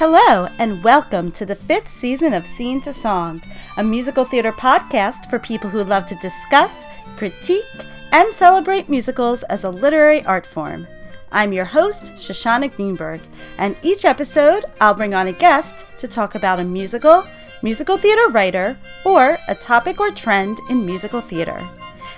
Hello, and welcome to the fifth season of Scene to Song, a musical theater podcast for people who love to discuss, critique, and celebrate musicals as a literary art form. I'm your host, Shoshana Greenberg, and each episode I'll bring on a guest to talk about a musical, musical theater writer, or a topic or trend in musical theater.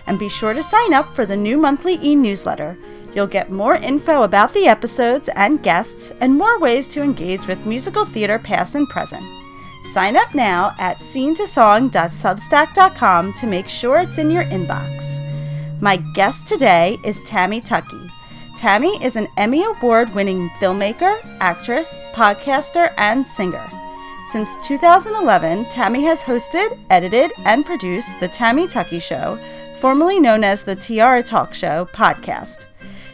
And be sure to sign up for the new monthly e newsletter You'll get more info about the episodes and guests and more ways to engage with musical theater past and present. Sign up now at scenetosong.substack.com to make sure it's in your inbox. My guest today is Tammy Tuckey. Tammy is an Emmy Award winning filmmaker, actress, podcaster, and singer. Since 2011, Tammy has hosted, edited, and produced The Tammy Tuckey Show, formerly known as the Tiara Talk Show podcast.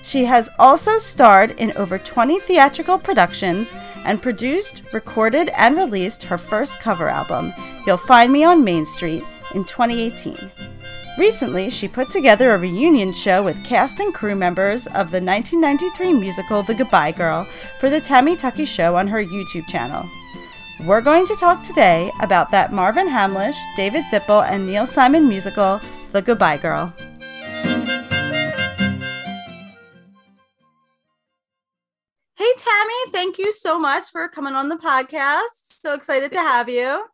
She has also starred in over 20 theatrical productions and produced, recorded, and released her first cover album, You'll Find Me on Main Street, in 2018. Recently, she put together a reunion show with cast and crew members of the 1993 musical The Goodbye Girl for the Tammy Tuckey Show on her YouTube channel. We're going to talk today about that Marvin Hamlisch, David Zippel, and Neil Simon musical, The Goodbye Girl. Hey, Tammy, thank you so much for coming on the podcast. So excited to have you.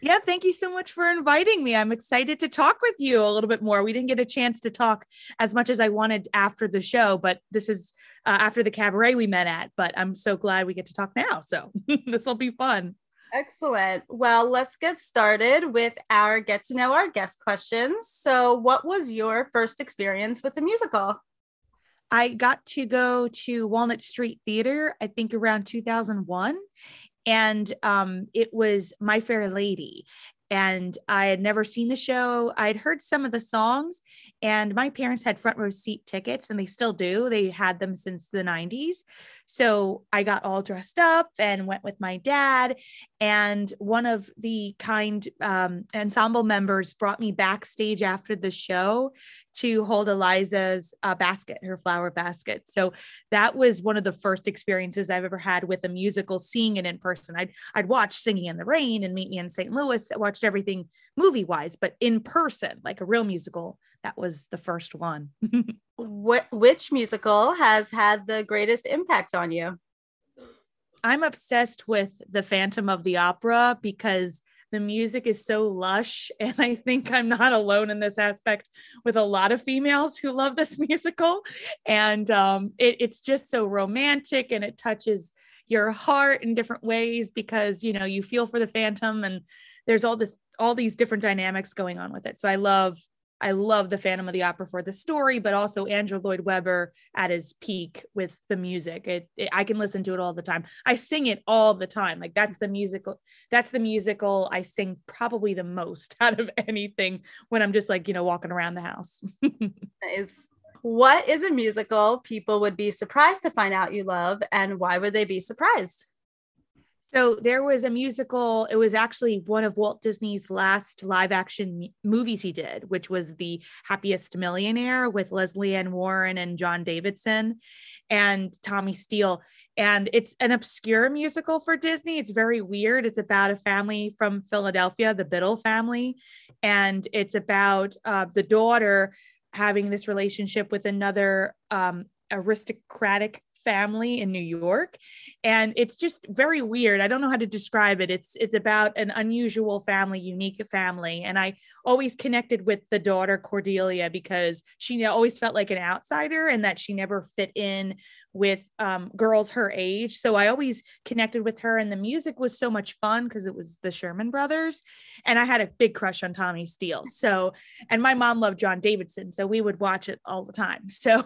Yeah, thank you so much for inviting me. I'm excited to talk with you a little bit more. We didn't get a chance to talk as much as I wanted after the show, but this is uh, after the cabaret we met at. But I'm so glad we get to talk now. So this will be fun. Excellent. Well, let's get started with our get to know our guest questions. So, what was your first experience with the musical? I got to go to Walnut Street Theater, I think around 2001. And um, it was My Fair Lady and I had never seen the show. I'd heard some of the songs, and my parents had front row seat tickets, and they still do. They had them since the 90s. So I got all dressed up and went with my dad. And one of the kind um, ensemble members brought me backstage after the show to hold Eliza's uh, basket, her flower basket. So that was one of the first experiences I've ever had with a musical, seeing it in person. I'd I'd watch Singing in the Rain and Meet Me in St. Louis. I watched everything movie wise, but in person, like a real musical, that was the first one. what which musical has had the greatest impact on you? I'm obsessed with The Phantom of the Opera because the music is so lush. And I think I'm not alone in this aspect with a lot of females who love this musical. And um, it, it's just so romantic and it touches your heart in different ways because, you know, you feel for the phantom and there's all this, all these different dynamics going on with it. So I love I love the Phantom of the Opera for the story, but also Andrew Lloyd Webber at his peak with the music. It, it, I can listen to it all the time. I sing it all the time. Like that's the musical. That's the musical I sing probably the most out of anything when I'm just like you know walking around the house. nice. What is a musical people would be surprised to find out you love, and why would they be surprised? So there was a musical. It was actually one of Walt Disney's last live action movies he did, which was The Happiest Millionaire with Lesley Ann Warren and John Davidson and Tommy Steele. And it's an obscure musical for Disney. It's very weird. It's about a family from Philadelphia, the Biddle family. And it's about uh, the daughter having this relationship with another um, aristocratic family in New York and it's just very weird. I don't know how to describe it. It's it's about an unusual family, unique family and I always connected with the daughter Cordelia because she always felt like an outsider and that she never fit in with um, girls her age. So I always connected with her, and the music was so much fun because it was the Sherman Brothers, and I had a big crush on Tommy Steele. So, and my mom loved John Davidson, so we would watch it all the time. So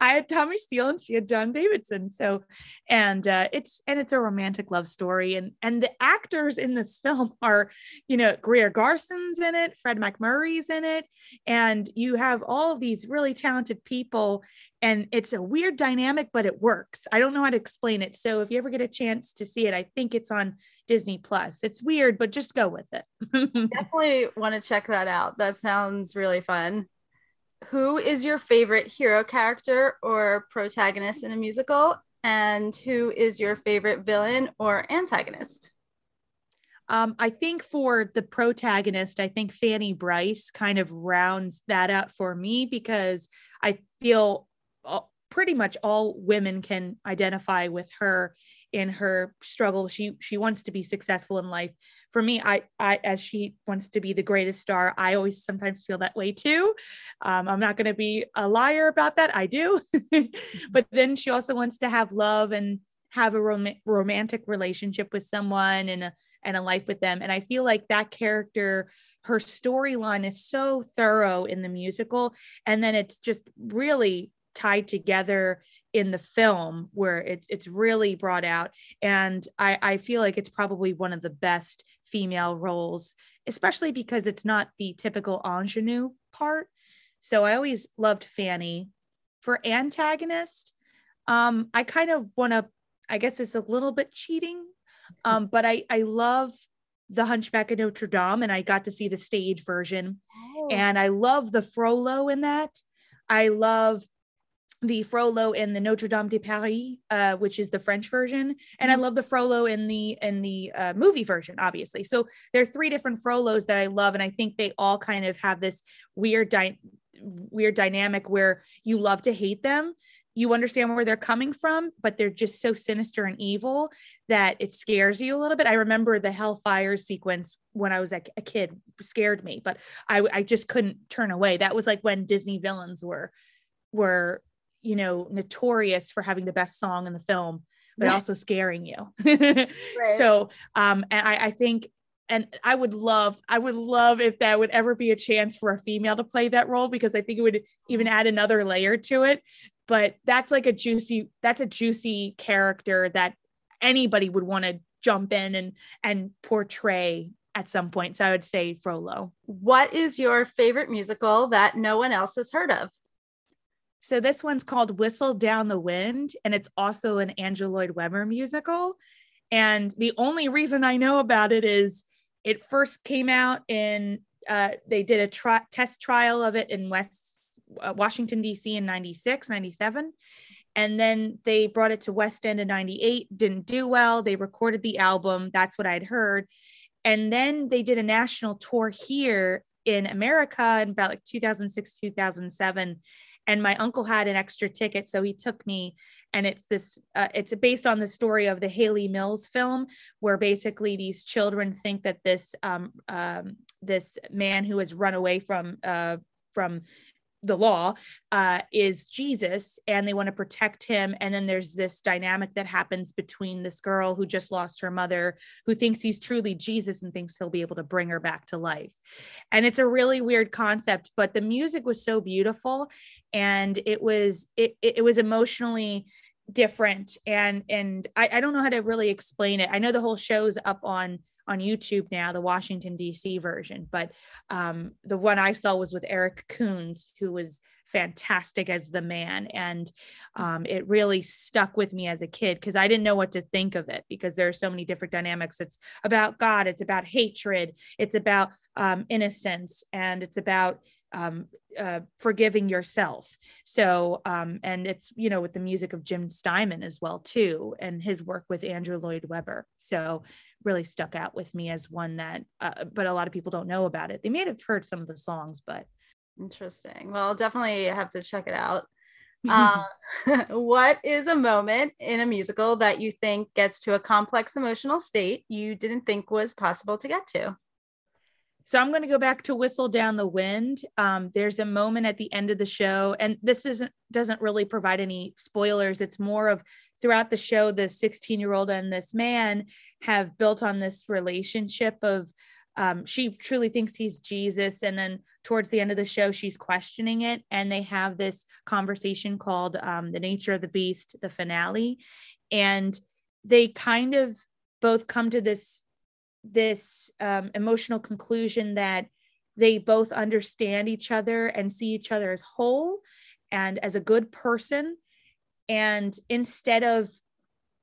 I had Tommy Steele, and she had John Davidson. So, and uh, it's and it's a romantic love story, and and the actors in this film are, you know, Greer Garson's in it, Fred MacMurray's in it, and you have all of these really talented people and it's a weird dynamic but it works. I don't know how to explain it. So if you ever get a chance to see it i think it's on disney plus. It's weird but just go with it. Definitely want to check that out. That sounds really fun. Who is your favorite hero character or protagonist in a musical? And who is your favorite villain or antagonist? Um, I think for the protagonist, I think Fanny Brice kind of rounds that up for me because I feel pretty much all women can identify with her in her struggle. She she wants to be successful in life. For me, I I as she wants to be the greatest star, I always sometimes feel that way too. Um, I'm not going to be a liar about that. I do, but then she also wants to have love and have a rom- romantic relationship with someone and a and a life with them. And I feel like that character, her storyline is so thorough in the musical. And then it's just really tied together in the film where it, it's really brought out. And I, I feel like it's probably one of the best female roles, especially because it's not the typical ingenue part. So I always loved Fanny. For antagonist, um, I kind of want to, I guess it's a little bit cheating um, but I I love the Hunchback of Notre Dame, and I got to see the stage version, oh. and I love the Frollo in that. I love the Frollo in the Notre Dame de Paris, uh, which is the French version, and I mm-hmm. love the Frollo in the in the uh, movie version, obviously. So there are three different Frollos that I love, and I think they all kind of have this weird dy- weird dynamic where you love to hate them you understand where they're coming from, but they're just so sinister and evil that it scares you a little bit. I remember the Hellfire sequence when I was a, a kid scared me, but I, I just couldn't turn away. That was like when Disney villains were, were, you know, notorious for having the best song in the film, but also scaring you. right. So, um, and I, I think and I would love, I would love if that would ever be a chance for a female to play that role because I think it would even add another layer to it. But that's like a juicy that's a juicy character that anybody would want to jump in and and portray at some point. So i would say frollo. What is your favorite musical that no one else has heard of so this one's called whistle down the wind and it's also an andrew lloyd webber musical and the only reason i know about it is it first came out in uh, they did a tri- test trial of it in west uh, Washington, D.C. in 96, 97. And then they brought it to West End in 98, didn't do well. They recorded the album. That's what I'd heard. And then they did a national tour here in America in about like 2006, 2007. And my uncle had an extra ticket. So he took me and it's this uh, it's based on the story of the Hayley Mills film where basically these children think that this um, um, this man who has run away from uh, from the law uh, is Jesus and they want to protect him. And then there's this dynamic that happens between this girl who just lost her mother, who thinks he's truly Jesus and thinks he'll be able to bring her back to life. And it's a really weird concept, but the music was so beautiful and it was it, it was emotionally different and and I, I don't know how to really explain it. I know the whole show's up on on YouTube now, the Washington D.C. version. But um, the one I saw was with Eric Kunze, who was fantastic as the man, and um, it really stuck with me as a kid because I didn't know what to think of it because there are so many different dynamics. It's about God, it's about hatred, it's about um, innocence, and it's about um, uh, forgiving yourself. So, um, and it's, you know, with the music of Jim Steinman as well, too, and his work with Andrew Lloyd Webber. So, really stuck out with me as one that, uh, but a lot of people don't know about it. They may have heard some of the songs, but. Interesting. Well, definitely have to check it out. uh, what is a moment in a musical that you think gets to a complex emotional state you didn't think was possible to get to? So I'm going to go back to Whistle Down the Wind. Um, there's a moment at the end of the show, and this isn't doesn't really provide any spoilers. It's more of throughout the show, the 16 year old and this man have built on this relationship of um, she truly thinks he's Jesus. And then towards the end of the show, she's questioning it. And they have this conversation called um, The Nature of the Beast, the finale. And they kind of both come to this this um, emotional conclusion that they both understand each other and see each other as whole and as a good person and instead of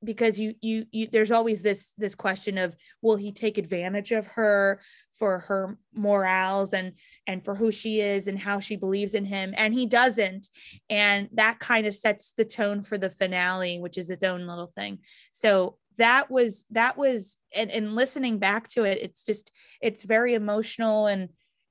because you you you there's always this this question of will he take advantage of her for her morals and and for who she is and how she believes in him? And he doesn't. And that kind of sets the tone for the finale which is its own little thing. So that was that was and, and listening back to it it's just it's very emotional and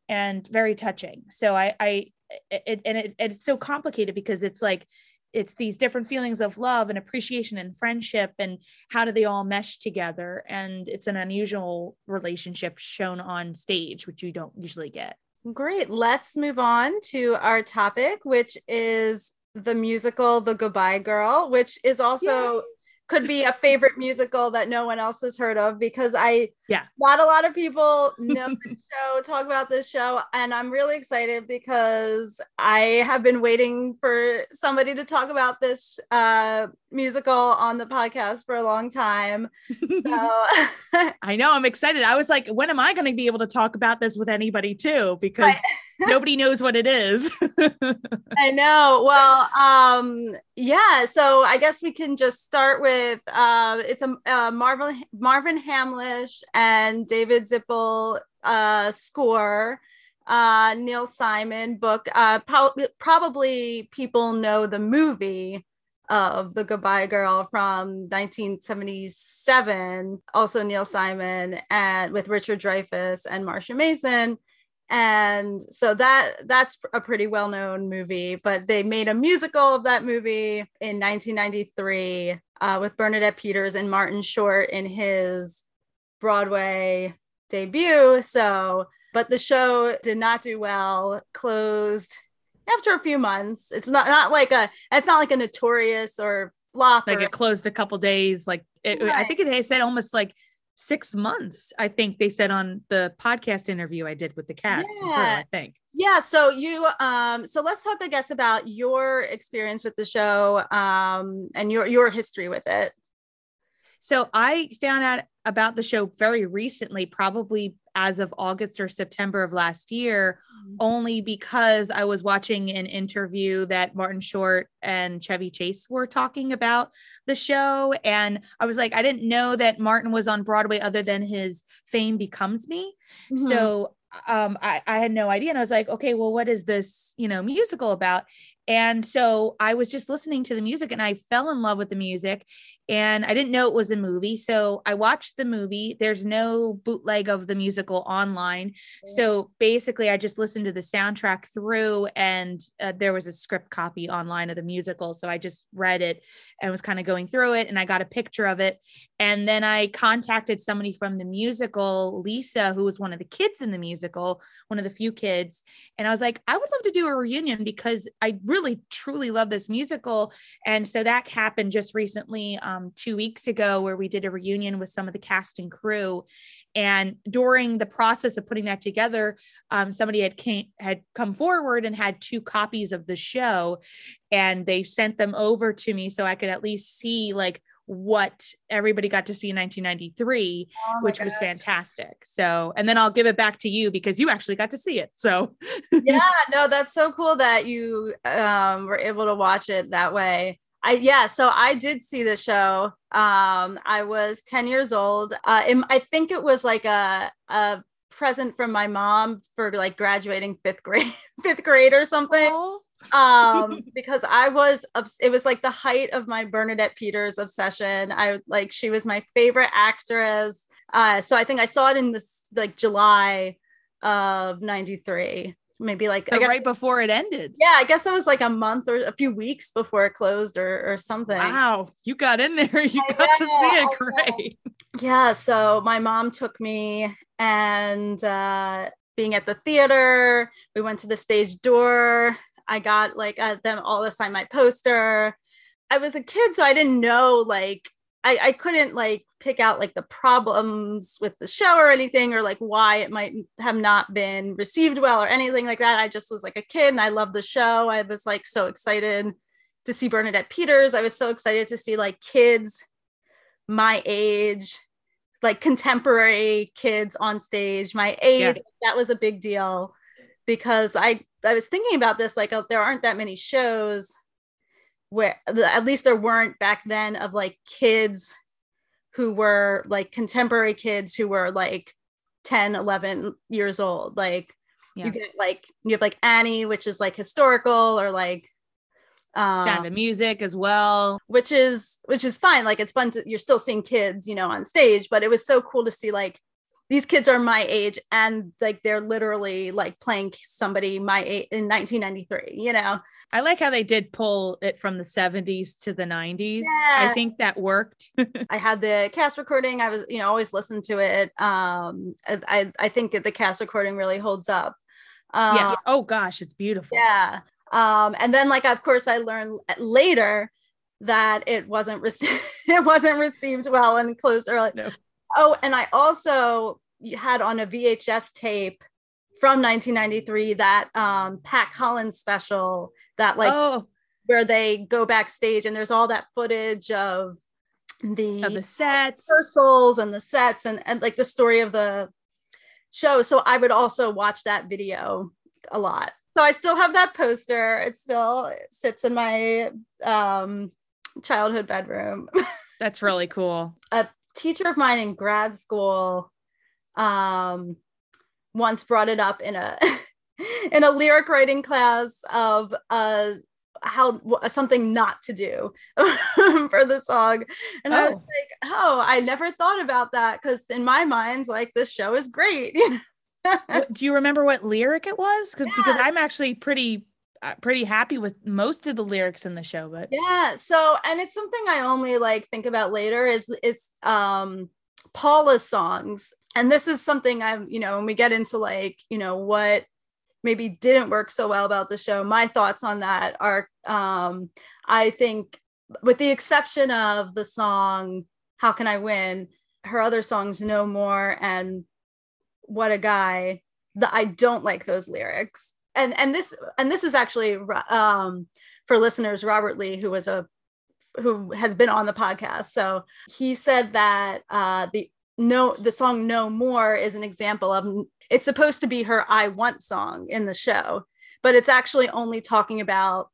and very touching. So i i it, and it, it's so complicated because it's like it's these different feelings of love and appreciation and friendship and how do they all mesh together? And it's an unusual relationship shown on stage which you don't usually get. Great. Let's move on to our topic which is the musical the goodbye girl which is also could be a favorite musical that no one else has heard of because I yeah not a lot of people know the show talk about this show and I'm really excited because I have been waiting for somebody to talk about this uh, musical on the podcast for a long time. So I know I'm excited. I was like, when am I going to be able to talk about this with anybody too? Because nobody knows what it is. I know. Well, um, yeah. So I guess we can just start with uh, it's a uh, Marvin Marvin Hamlisch and David Zippel uh, score. Uh, Neil Simon book. Uh, pro- probably people know the movie of The Goodbye Girl from 1977, also Neil Simon and with Richard Dreyfuss and Marsha Mason. And so that that's a pretty well-known movie, but they made a musical of that movie in 1993 uh, with Bernadette Peters and Martin Short in his Broadway debut. So, but the show did not do well, closed after a few months. It's not not like a it's not like a notorious or flop. Like or, it closed a couple days. Like it, right. I think it said almost like six months. I think they said on the podcast interview I did with the cast. Yeah. Her, I think. Yeah. So you um so let's talk, I guess, about your experience with the show um and your your history with it. So I found out about the show very recently, probably as of August or September of last year, mm-hmm. only because I was watching an interview that Martin Short and Chevy Chase were talking about the show. And I was like, I didn't know that Martin was on Broadway other than his Fame Becomes Me. Mm-hmm. So um, I, I had no idea. And I was like, okay, well, what is this, you know, musical about? And so I was just listening to the music and I fell in love with the music and I didn't know it was a movie. So I watched the movie. There's no bootleg of the musical online. So basically, I just listened to the soundtrack through and uh, there was a script copy online of the musical. So I just read it and was kind of going through it and I got a picture of it. And then I contacted somebody from the musical, Lisa, who was one of the kids in the musical, one of the few kids. And I was like, I would love to do a reunion because I really truly love this musical. And so that happened just recently, um, two weeks ago, where we did a reunion with some of the cast and crew. And during the process of putting that together, um, somebody had came, had come forward and had two copies of the show, and they sent them over to me so I could at least see like what everybody got to see in 1993, oh which gosh. was fantastic. So, and then I'll give it back to you because you actually got to see it. So, yeah, no, that's so cool that you um, were able to watch it that way. I yeah, so I did see the show. Um, I was 10 years old. Uh, I think it was like a a present from my mom for like graduating fifth grade, fifth grade or something. Aww um because i was it was like the height of my bernadette peters obsession i like she was my favorite actress uh so i think i saw it in this like july of 93 maybe like guess, right before it ended. Yeah i guess it was like a month or a few weeks before it closed or or something. Wow you got in there. You I got know, to see it great. Yeah so my mom took me and uh being at the theater we went to the stage door. I got like uh, them all to sign my poster. I was a kid, so I didn't know like I, I couldn't like pick out like the problems with the show or anything or like why it might have not been received well or anything like that. I just was like a kid and I loved the show. I was like so excited to see Bernadette Peters. I was so excited to see like kids my age, like contemporary kids on stage, my age. Yeah. That was a big deal because I I was thinking about this like oh, there aren't that many shows where at least there weren't back then of like kids who were like contemporary kids who were like 10 11 years old. Like yeah. you get like you have like annie which is like historical or like um, sound of music as well. which is which is fine. Like it's fun to you're still seeing kids you know on stage but it was so cool to see like these kids are my age and like they're literally like playing somebody my age in 1993 you know? I like how they did pull it from the 70s to the 90s yeah. i think that worked. I had the cast recording. I was you know always listen to it. Um i i think the cast recording really holds up. Um, yeah oh gosh it's beautiful. Yeah. Um and then like of course i learned later that it wasn't received it wasn't received well and closed early. No. Oh, and I also had on a VHS tape from 1993 that um, Pat Collins special that like oh. where they go backstage and there's all that footage of the of the sets, rehearsals and the sets and and like the story of the show. So I would also watch that video a lot. So I still have that poster. It still sits in my um, childhood bedroom. That's really cool. A teacher of mine in grad school um, once brought it up in a in a lyric writing class of uh, how something not to do for the song and oh. i was oh. like oh i never thought about that because in my mind like this show is great do you remember what lyric it was yes. because i'm actually pretty uh, pretty happy with most of the lyrics in the show but yeah so and it's something i only like think about later is is um paula's songs and this is something i'm you know when we get into like you know what maybe didn't work so well about the show my thoughts on that are um i think with the exception of the song how can i win? Her other songs no more and what a guy that i don't like those lyrics. And and this and this is actually um, for listeners robert lee who was a who has been on the podcast. So he said that uh, the no the song no more is an example of it's supposed to be her i want song in the show but it's actually only talking about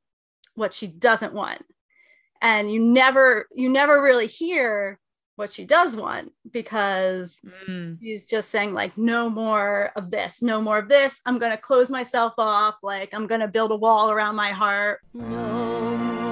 what she doesn't want. And you never you never really hear what she does want because mm. he's just saying like no more of this no more of this. I'm going to close myself off like i'm going to build a wall around my heart. No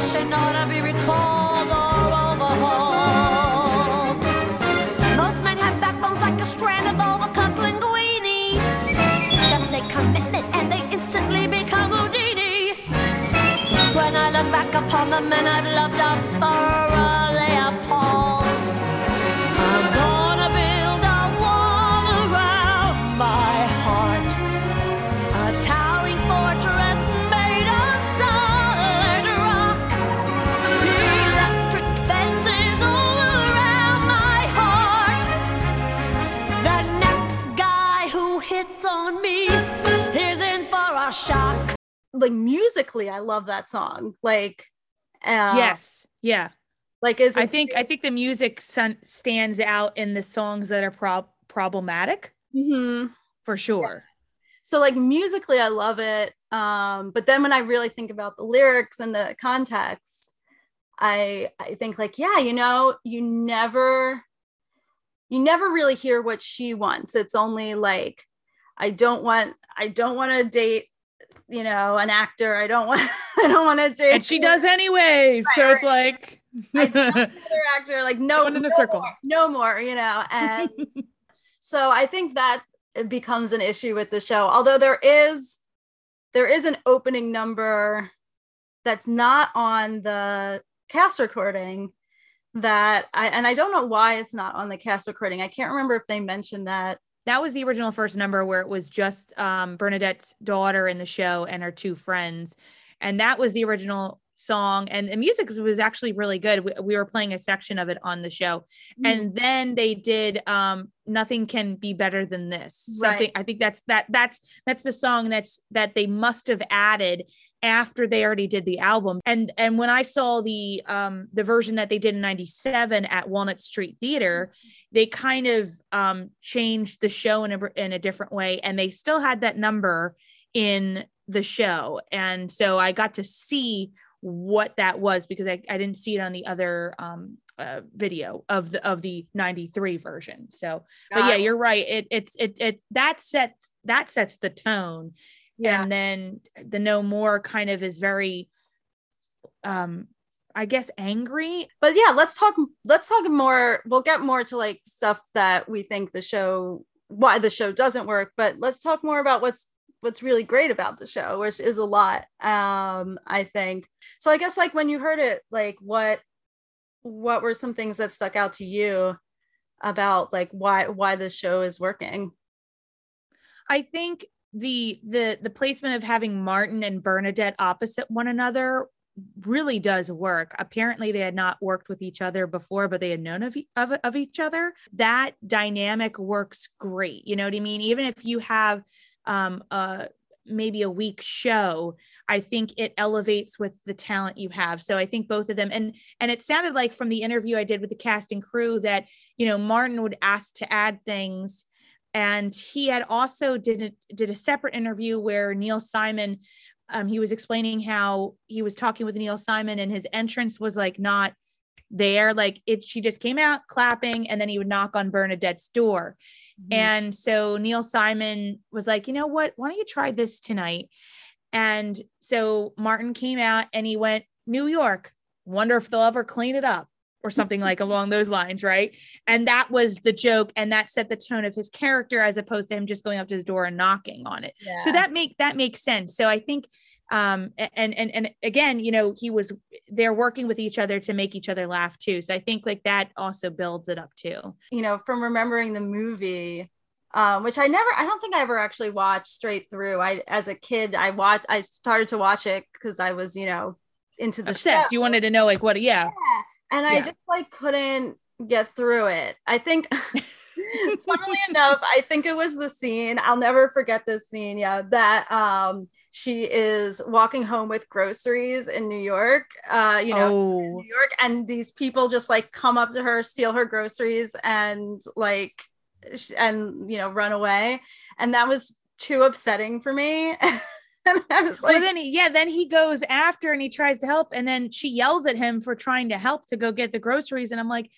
intuition ought to be recalled or overhauled. Most men have backbones like a strand of overcut linguine. Just a commitment and they instantly become Houdini. When I look back upon the men I've loved, I'm I love that song. Like, uh, yes, yeah. Like, is I think I think the music stands out in the songs that are prob- problematic mm-hmm. for sure. Yeah. So, like musically, I love it. Um, but then when I really think about the lyrics and the context, I I think like, yeah, you know, you never you never really hear what she wants. It's only like I don't want I don't want to date you know an actor i don't want I don't want to date. and she does anyway. so Right, it's like another actor like no Going in a no circle. more, no more you know and so i think that becomes an issue with the show although there is there is an opening number that's not on the cast recording that i and i don't know why it's not on the cast recording i can't remember if they mentioned that that was the original first number where it was just um, Bernadette's daughter in the show and her two friends. And that was the original song. And the music was actually really good. We, we were playing a section of it on the show. And then they did um, Nothing Can Be Better Than This. Right. Something I think that's that that's that's the song that's that they must have added after they already did the album. And and when I saw the um the version that they did in 97 at Walnut Street Theater, they kind of um changed the show in a in a different way and they still had that number in the show. And so I got to see what that was because I, I didn't see it on the other um uh, video of the of the 93 version. So but yeah, you're right. It it's it it that sets that sets the tone yeah and then the no more kind of is very um i guess angry but yeah let's talk let's talk more we'll get more to like stuff that we think the show why the show doesn't work but let's talk more about what's what's really great about the show which is a lot um i think. So i guess like when you heard it like what what were some things that stuck out to you about like why why this show is working? I think the the the placement of having martin and bernadette opposite one another really does work. Apparently they had not worked with each other before but they had known of, of, of each other. That dynamic works great you know what i mean? Even if you have um uh maybe a weak show i think it elevates with the talent you have. So i think both of them and and it sounded like from the interview i did with the cast and crew that you know martin would ask to add things. And he had also did a, did a separate interview where neil simon um, he was explaining how he was talking with neil simon and his entrance was like not there like it she just came out clapping and then he would knock on bernadette's door Mm-hmm. and so Neil Simon was like, you know what? Why don't you try this tonight? And so Martin came out and he went, New York, wonder if they'll ever clean it up or something like along those lines. Right. And that was the joke. And that set the tone of his character as opposed to him just going up to the door and knocking on it. yeah. So that make that makes sense. So I think um and and and again you know he was they're working with each other to make each other laugh too so i think like that also builds it up too you know from remembering the movie um, which I never, I don't think I ever actually watched straight through. I, as a kid, I watched, I started to watch it because I was, you know, into the show. you wanted to know like what yeah Yeah. And I just like couldn't get through it. I think, funnily enough, I think it was the scene. I'll never forget this scene. Yeah, that um, she is walking home with groceries in New York. Uh, you know, oh New York, and these people just like come up to her, steal her groceries, and like, and you know, run away. And that was too upsetting for me. and I was well, like, then he, yeah, then he goes after and he tries to help, and then she yells at him for trying to help to go get the groceries, and I'm like,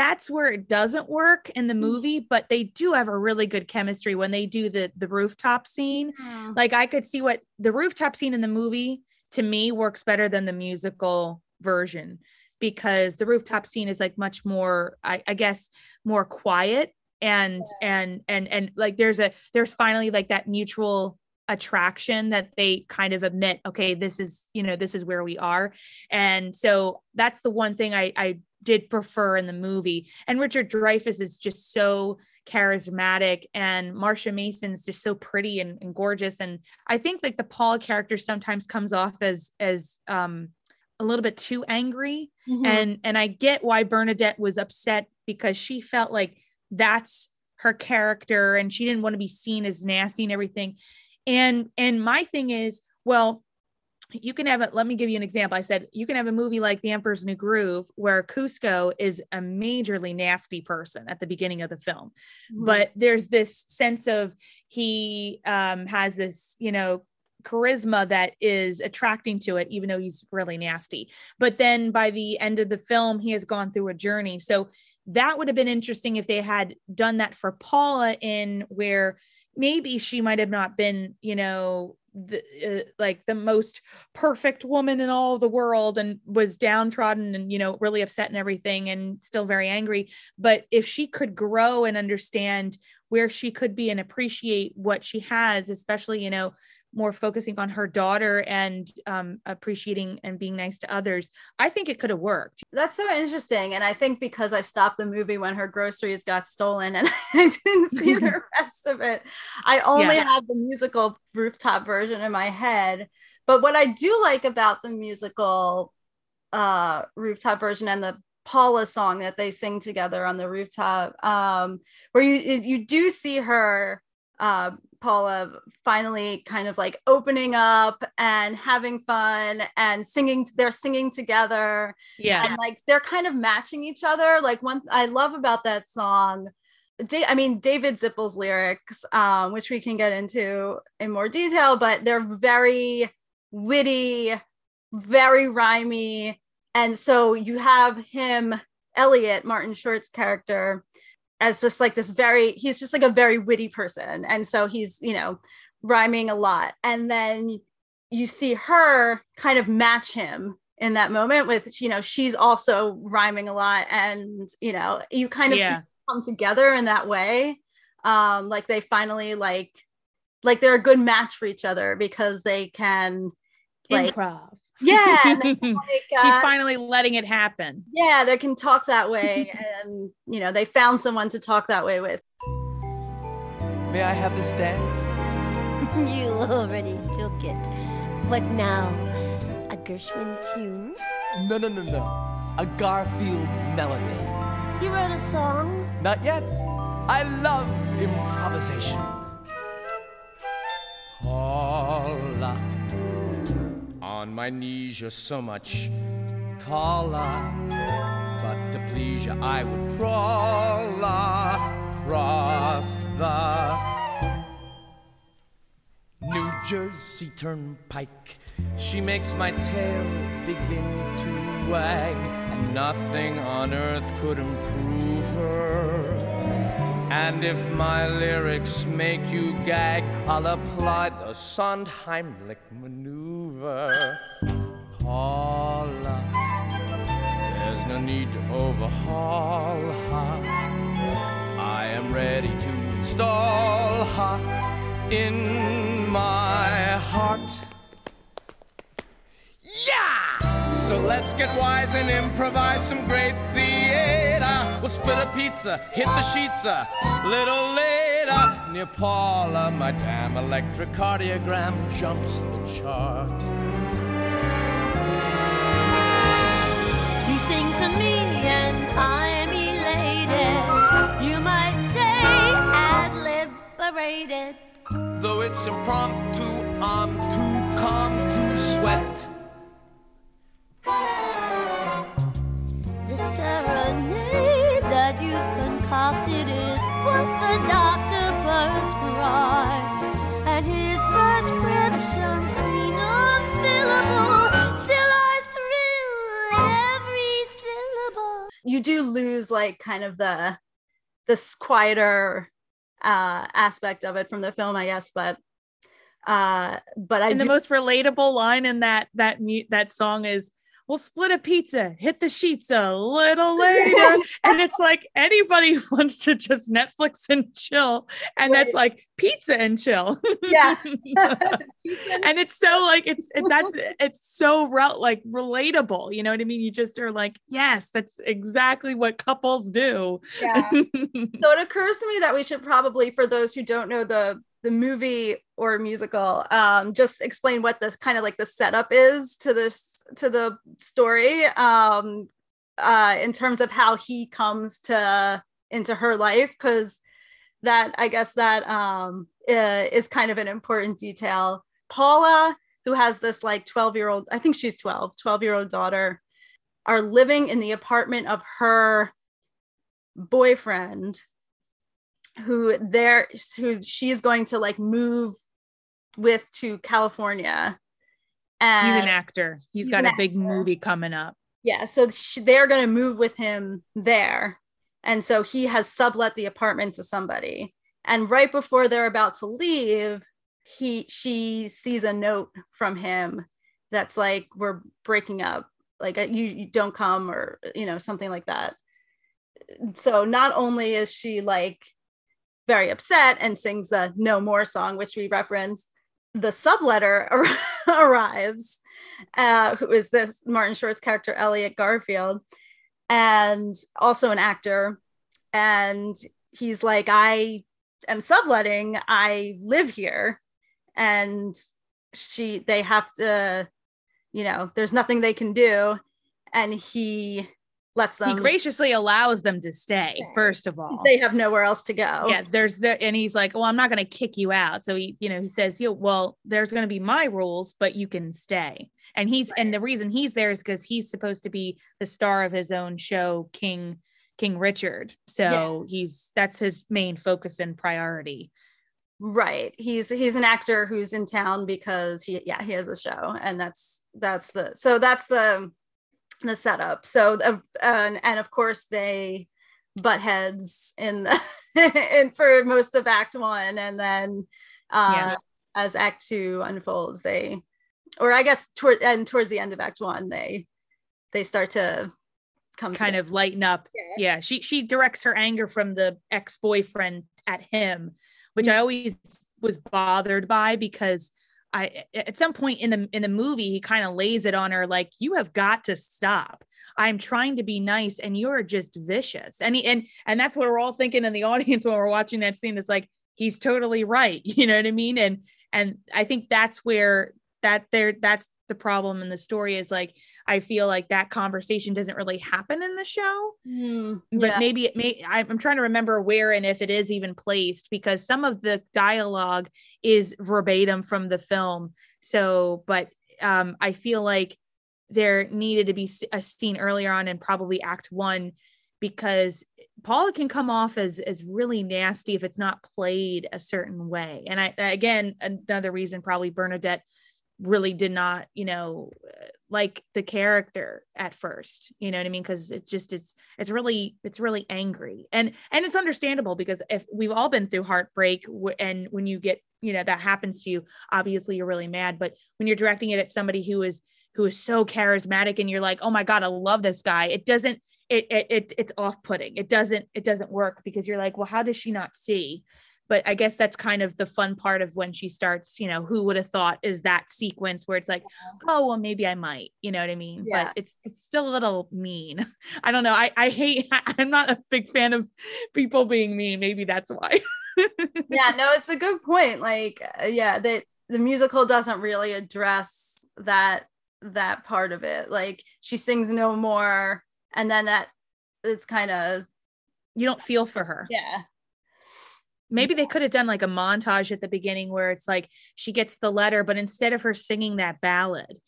that's where it doesn't work in the movie, but they do have a really good chemistry when they do the the rooftop scene. "Hmm." Like I could see what the rooftop scene in the movie to me works better than the musical version because the rooftop scene is like much more, I, I guess, more quiet and and and and like there's a there's finally like that mutual attraction that they kind of admit okay this is you know this is where we are and so that's the one thing i i did prefer in the movie. And richard dreyfuss is just so charismatic and marsha mason's just so pretty and, and gorgeous. And i think like the paul character sometimes comes off as as um a little bit too angry. Mhm. and and i get why bernadette was upset because she felt like that's her character and she didn't want to be seen as nasty and everything. And and my thing is well you can have it let me give you an example. I said you can have a movie like the emperor's new groove where Kuzco is a majorly nasty person at the beginning of the film. Mhm. but there's this sense of he um, has this you know charisma that is attracting to it even though he's really nasty. But then by the end of the film he has gone through a journey. So that would have been interesting if they had done that for paula in where maybe she might have not been you know the uh, like the most perfect woman in all the world and was downtrodden and you know really upset and everything and still very angry. But if she could grow and understand where she could be and appreciate what she has especially you know more focusing on her daughter and um, appreciating and being nice to others, I think it could have worked. That's so interesting. And I think because I stopped the movie when her groceries got stolen and I didn't see the rest of it, I only yeah. have the musical rooftop version in my head. But what I do like about the musical uh, rooftop version and the Paula song that they sing together on the rooftop, um, where you you do see her uh, Paula finally kind of like opening up and having fun and singing. They're singing together. Yeah. And like they're kind of matching each other. Like one I love about that song. I mean, David Zippel's lyrics, um, which we can get into in more detail, but they're very witty, very rhymy. And so you have him, Elliot, Martin Short's character, as just like this very he's just like a very witty person. And so he's you know rhyming a lot. And then you see her kind of match him in that moment with you know she's also rhyming a lot. And you know you kind of yeah. come together in that way. Um like they finally like like they're a good match for each other because they can like improv yeah like, uh, she's finally letting it happen. Yeah they can talk that way and you know they found someone to talk that way with. May i have this dance? You already took it. But now a gershwin tune? No no no no. A garfield melody. You wrote a song? Not yet. I love improvisation. Paula on my knees, you're so much taller. But to please you, I would crawl across the New Jersey Turnpike. She makes my tail begin to wag, and nothing on earth could improve her. And if my lyrics make you gag, I'll apply the Sondheimlich maneuver. Paula, there's no need to overhaul. I am ready to install her in my heart. Yeah! So let's get wise and improvise some great theater. We'll split a pizza, hit the sheets a little later. Near Paula, my damn electrocardiogram jumps the chart. You sing to me and I'm elated. You might say ad liberated. Though it's impromptu, I'm too calm to sweat. The serenade that you concocted is what the doctor prescribed, and his prescription seemed unfillable. Still, I thrill every syllable. You do lose like kind of the this quieter uh aspect of it from the film, I guess, but uh but I and do- the most relatable line in that that mu- that song is we'll split a pizza, hit the sheets a little later. and it's like anybody wants to just Netflix and chill. And right. that's like pizza and chill. Yeah. and it's so like it's it, that's it's so re- like relatable. You know what I mean? You just are like, yes, that's exactly what couples do. Yeah. so it occurs to me that we should probably, for those who don't know the the movie or musical um, just explain what this kind of like the setup is to this to the story um, uh, in terms of how he comes to into her life because that i guess that um, is kind of an important detail. Paula who has this like 12 year old i think she's 12 12 year old daughter are living in the apartment of her boyfriend who there who she's going to like move with to California. And he's an actor. he's, he's got a big movie coming up. Yeah, so she, they're going to move with him there. And so he has sublet the apartment to somebody. And right before they're about to leave, he she sees a note from him that's like we're breaking up like uh, you, you don't come or you know something like that so not only is she like very upset and sings the no more song which we reference. The subletter ar- arrives uh, who is this martin short's character elliot garfield and also an actor. And he's like i am subletting. I live here. And she they have to you know there's nothing they can do. And he lets them he graciously allows them to stay first of all. They have nowhere else to go. Yeah there's the and he's like well i'm not going to kick you out. So he you know he says you well there's going to be my rules but you can stay. And he's right. and the reason he's there is because he's supposed to be the star of his own show king king richard. So yeah. he's that's his main focus and priority. Right. He's he's an actor who's in town because he yeah he has a show and that's that's the so that's the the setup so uh, and, and of course they butt heads in the in for most of act one and then uh yeah. as act two unfolds they or i guess toward and towards the end of act one they they start to come kind together. of lighten up yeah. yeah she she directs her anger from the ex-boyfriend at him which I always was bothered by because I at some point in the in the movie he kind of lays it on her like you have got to stop. I'm trying to be nice and you're just vicious. And he, and and that's what we're all thinking in the audience when we're watching that scene. It's like he's totally right. You know what I mean? And and I think that's where that there that's the problem in the story is like I feel like that conversation doesn't really happen in the show. Mm, yeah. But maybe it may I'm trying to remember where and if it is even placed because some of the dialogue is verbatim from the film. So, but um I feel like there needed to be a scene earlier on and probably act 1 because Paula can come off as as really nasty if it's not played a certain way. And I again another reason probably Bernadette really did not you know like the character at first you know what i mean? Because it's just it's it's really it's really angry. And and it's understandable because if we've all been through heartbreak and when you get you know that happens to you obviously you're really mad. But when you're directing it at somebody who is who is so charismatic and you're like oh my god i love this guy it doesn't it, it, it it's off-putting. It doesn't it doesn't work because you're like well how does she not see but I guess that's kind of the fun part of when she starts, you know, who would have thought is that sequence where it's like, oh, well, maybe I might, you know what I mean? Yeah. But it's, it's still a little mean. I don't know. I, I hate, I'm not a big fan of people being mean. Maybe that's why. yeah, no, it's a good point. Like, uh, yeah, that the musical doesn't really address that, that part of it. Like she sings no more. And then that it's kind of, you don't feel for her. Yeah maybe they could have done like a montage at the beginning where it's like she gets the letter but instead of her singing that ballad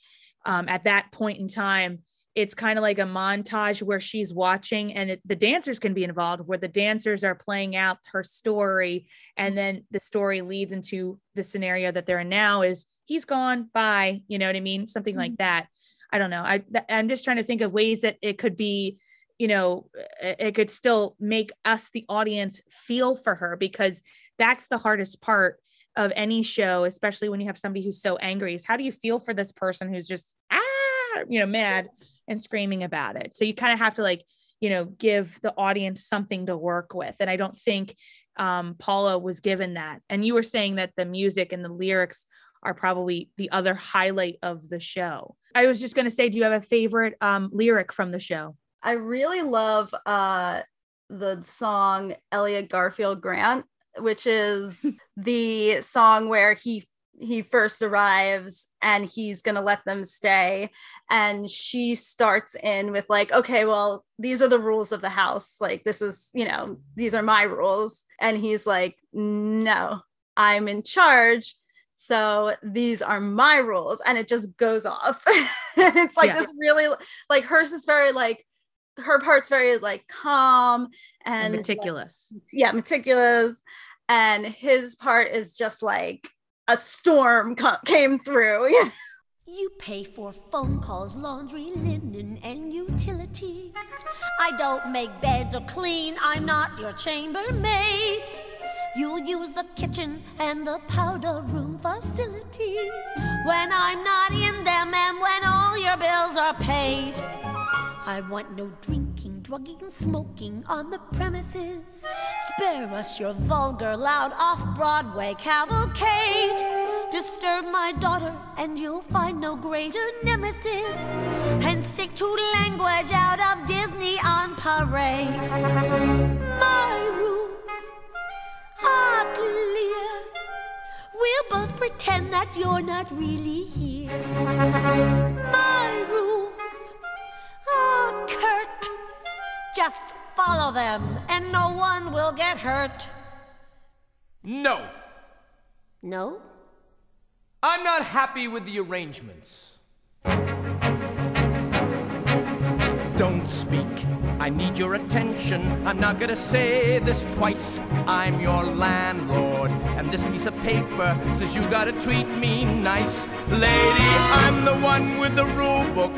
um, at that point in time it's kind of like a montage where she's watching and it, the dancers can be involved where the dancers are playing out her story and then the story leads into the scenario that they're in now is he's gone bye you know what i mean? Something like mm-hmm. that. I don't know. I i'm just trying to think of ways that it could be you know it could still make us the audience feel for her because that's the hardest part of any show especially when you have somebody who's so angry is how do you feel for this person who's just ah you know mad and screaming about it. So you kind of have to like you know give the audience something to work with. And i don't think um, paula was given that. And you were saying that the music and the lyrics are probably the other highlight of the show. I was just going to say do you have a favorite um, lyric from the show I really love uh, the song Elliot Garfield Grant, which is the song where he he first arrives and he's going to let them stay. And she starts in with like okay well these are the rules of the house. Like this is you know these are my rules. And he's like no i'm in charge. So these are my rules. And it just goes off. It's like yeah. this really like hers is very like her part's very like calm and, and meticulous. Like, yeah, meticulous. And his part is just like a storm co- came through. You pay for phone calls, laundry, linen, and utilities. I don't make beds or clean. I'm not your chambermaid. You'll use the kitchen and the powder room facilities when I'm not in them and when all your bills are paid. I want no drinking, drugging, smoking on the premises. Spare us your vulgar, loud, off Broadway cavalcade. Disturb my daughter, and you'll find no greater nemesis. And stick to language out of Disney on parade. My rules are clear. We'll both pretend that you're not really here. My rules are curt. Just follow them, and no one will get hurt. No, No? I'm not happy with the arrangements. Don't speak. I need your attention. I'm not gonna say this twice. I'm your landlord, and this piece of paper says you gotta treat me nice. Lady, I'm the one with the rule book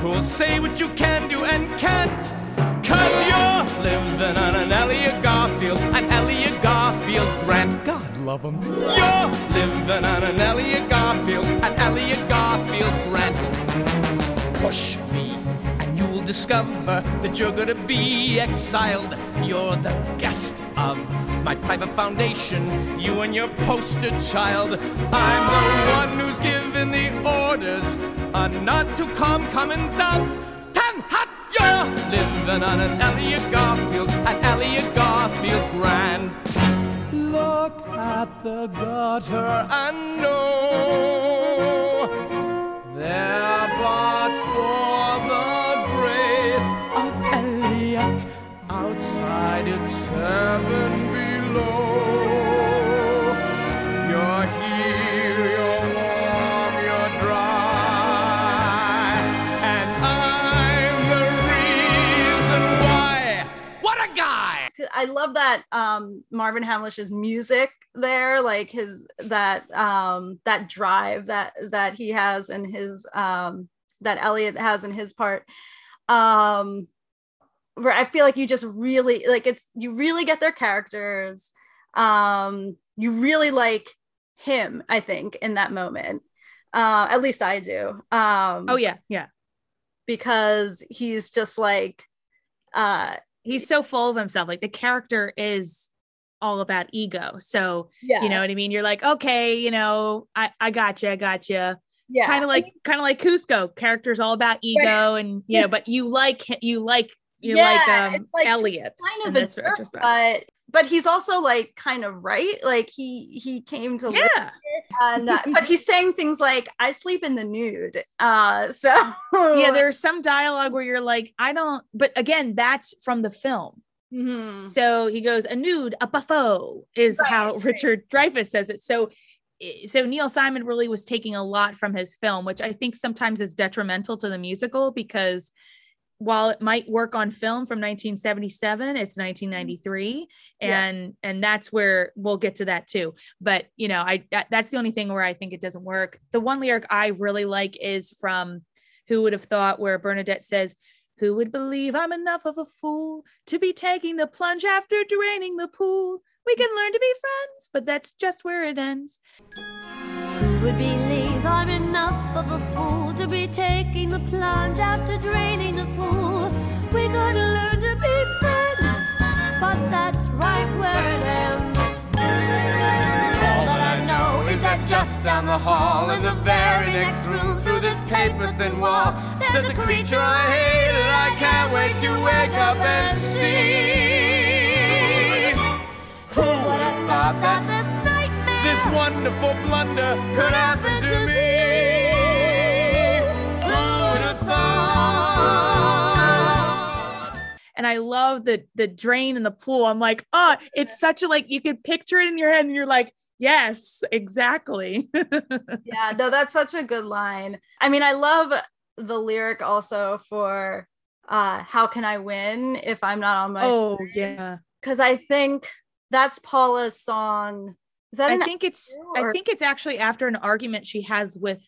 who'll say what you can do and can't. Cause you're living on an Elliot Garfield, an Elliot Garfield grant. God love him. You're living on an Elliot Garfield, an Elliot Garfield grant. Push me, and you'll discover that you're gonna be exiled. You're the guest of my private foundation, you and your poster child. I'm the one who's given the orders uh, not to come commandant. Tan hat, you're living on an Elliot Garfield, an Elliot Garfield grant. Look at the gutter and know they're but for the grace of Elliot. Outside it's heaven I love that um Marvin Hamlisch's music there, like his that um that drive that that he has in his um that Elliot has in his part. Um where I feel like you just really like it's you really get their characters. Um you really like him, I think, in that moment. Uh at least I do. Um Oh yeah, yeah. because he's just like uh He's so full of himself. Like the character is all about ego. So yeah you know what I mean. You're like, okay, you know, I I got you, I got you. yeah Kind of like kind of like Kuzco. Character's all about ego, and you know, but you like you like you Yeah, like um like Elliot kind in of a this retrospect. but but he's also like kind of right like he he came to live yeah, and, uh, but he's saying things like i sleep in the nude uh so yeah. There's some dialogue where you're like, I don't. But again, that's from the film. Mhm. So he goes, a nude, a buffo is Right, how right. Richard Dreyfuss says it. So, so Neil Simon really was taking a lot from his film, which I think sometimes is detrimental to the musical because while it might work on film from 1977, it's 1993, Yeah. and and that's where we'll get to that too. But you know, I that, that's the only thing where I think it doesn't work. The one lyric I really like is from "Who Would Have Thought," where Bernadette says. Who would believe I'm enough of a fool to be taking the plunge after draining the pool? We can learn to be friends, but that's just where it ends. Who would believe I'm enough of a fool to be taking the plunge after draining the pool? We could learn to be friends, but that's right where it ends. All that I know is that just down the hall in the very next room through this paper thin wall, there's a creature I hate and I can't wait to wake up and see. Who would have thought that this wonderful blunder could happen to me? Who would have thought? And I love the the drain in the pool. I'm like, oh, it's such a like you can picture it in your head, and you're like, yes, exactly. yeah no that's such a good line i mean i love the lyric also for uh how can i win if i'm not on my oh yeah. because i think that's paula's song is that I think it's or- I think it's actually after an argument she has with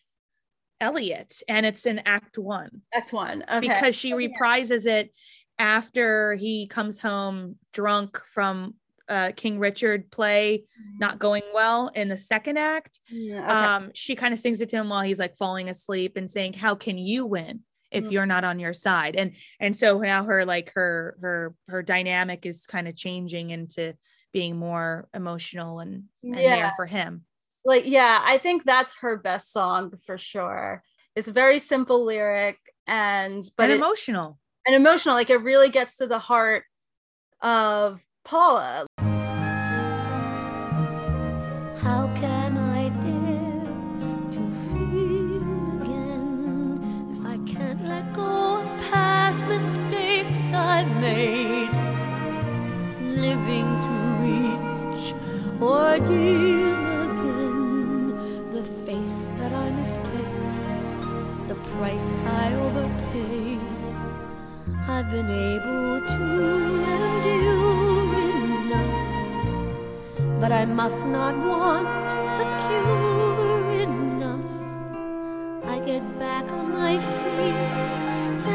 Elliot, and it's in Act One. Act one okay because she Oh, reprises it after he comes home drunk from uh, King Richard play not going well in the second act. Yeah, okay. Um, she kind of sings it to him while he's like falling asleep and saying, "How can you win if Mhm. you're not on your side?" And and so now her like her her her dynamic is kind of changing into being more emotional and, and Yeah. there for him. like yeah i think that's her best song for sure it's a very simple lyric and but and it, emotional. and emotional like it really gets to the heart of paula How can I dare to feel again if I can't let go of past mistakes I've made? Living through each ordeal again, the faith that I misplaced, the price I overpaid. I've been able to endure enough but I must not want the cure enough. I get back on my feet,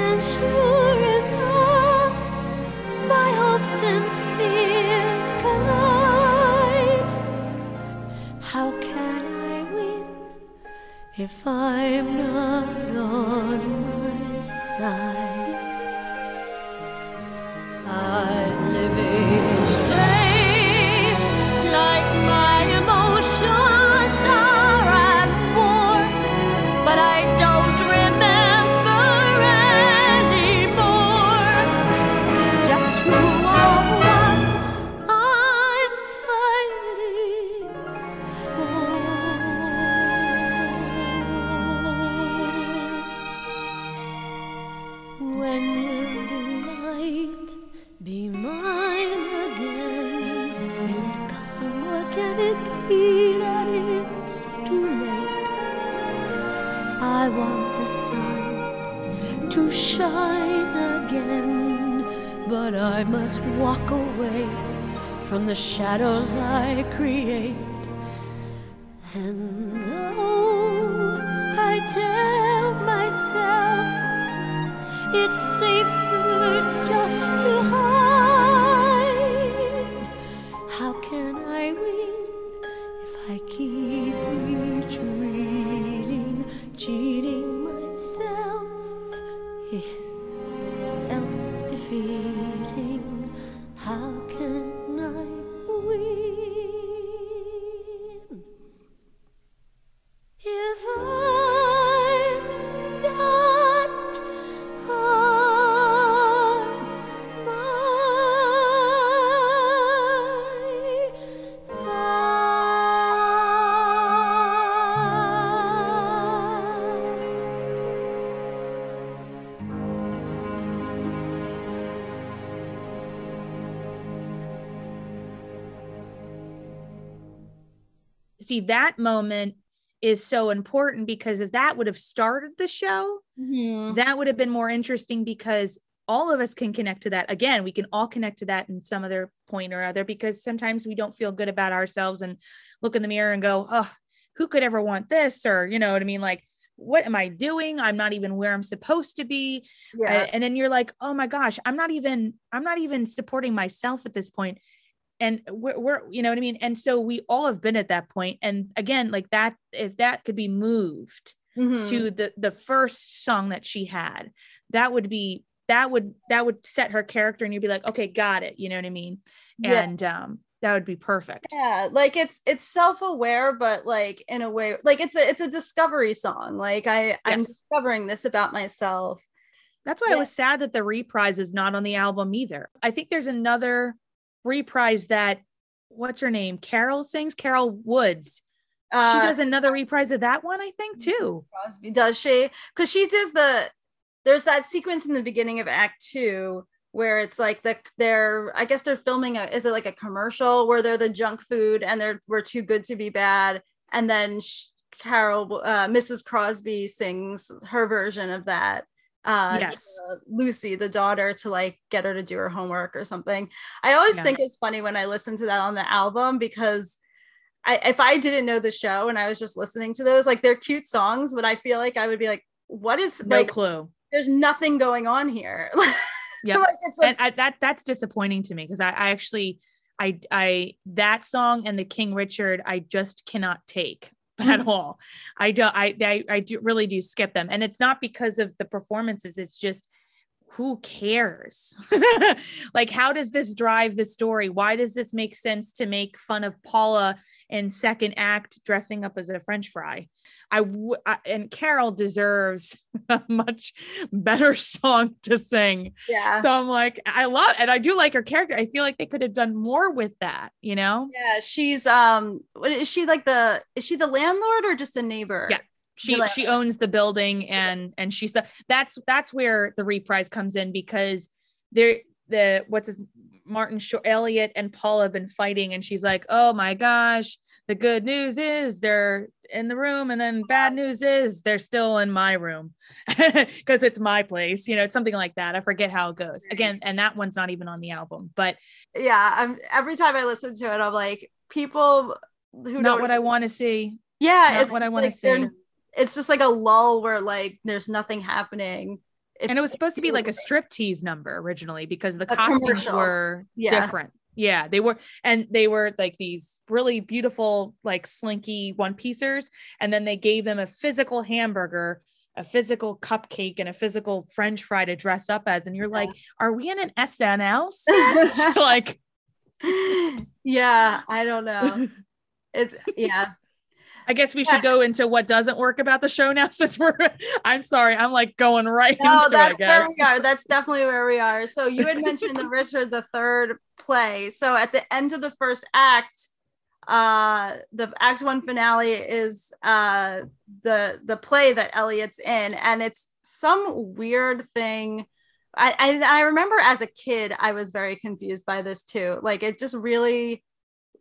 and sure if I'm not on my side? Shadows See, that moment is so important because if that would have started the show, mm-hmm. that would have been more interesting because all of us can connect to that. Again, we can all connect to that in some other point or other because sometimes we don't feel good about ourselves and look in the mirror and go, oh, who could ever want this? Or, you know what I mean? Like, what am I doing? I'm not even where I'm supposed to be. yeah and then you're like, oh my gosh, I'm not even, I'm not even supporting myself at this point. And we're, we're, you know what I mean? And so we all have been at that point. And again, like that, if that could be moved Mhm. to the the first song that she had that would be that would that would set her character and you'd be like okay got it you know what i mean Yeah. and um that would be perfect yeah like it's it's self-aware but like in a way like it's a it's a discovery song like i i'm discovering this about myself that's why Yeah. i was sad that the reprise is not on the album either i think there's another reprise that what's her name? Carol sings? Carol woods. Uh she does another reprise of that one i think too. Crosby does she? Because she does the there's that sequence in the beginning of act two where it's like the they're i guess they're filming a is it like a commercial where they're the junk food and they're we're too good to be bad? And then sh- carol uh, mrs crosby sings her version of that uh Yes. lucy the daughter to like get her to do her homework or something i always Yeah. think it's funny when i listen to that on the album because I, if I didn't know the show and I was just listening to those, like they're cute songs, but I feel like I would be like, what is no like, clue there's nothing going on here. yeah. like it's like, and I, that that's disappointing to me because I, I actually I I that song and the King Richard I just cannot take Mm-hmm. at all. I don't I, I I do really do skip them. And it's not because of the performances, it's just who cares? like, how does this drive the story? Why does this make sense to make fun of Paula in second act dressing up as a French fry? I, w- I and Carol deserves a much better song to sing. Yeah. So I'm like, I love, and I do like her character. I feel like they could have done more with that, you know? Yeah, she's um is she like the is she the landlord or just a neighbor? Yeah. She like- she owns the building and and she's the, that's that's where the reprise comes in because there the what's his Martin Short Elliot and Paul have been fighting and she's like oh my gosh the good news is they're in the room and then bad news is they're still in my room because it's my place you know it's something like that. I forget how it goes. Again and that one's not even on the album but Yeah, I'm every time I listen to it, I'm like, people who not what I want to see. Yeah, not it's what I wanna like they're- see. It's just like a lull where like there's nothing happening. and it was supposed to be like a striptease number originally because the A costumes commercial. were Yeah. different. Yeah, they were, and they were like these really beautiful, like slinky one piecers. And then they gave them a physical hamburger, a physical cupcake, and a physical French fry to dress up as. And you're like, are we in an SNL sketch? like, yeah, I don't know. It's yeah. I guess we should go into what doesn't work about the show now since we're, I'm sorry, I'm like going right No, into it, that's where guess. we are. That's definitely where we are. So you had mentioned the Richard the Third play. So at the end of the first act, uh, the act one finale is uh the the play that Elliot's in, and it's some weird thing. I, I I remember as a kid, I was very confused by this too. Like it just really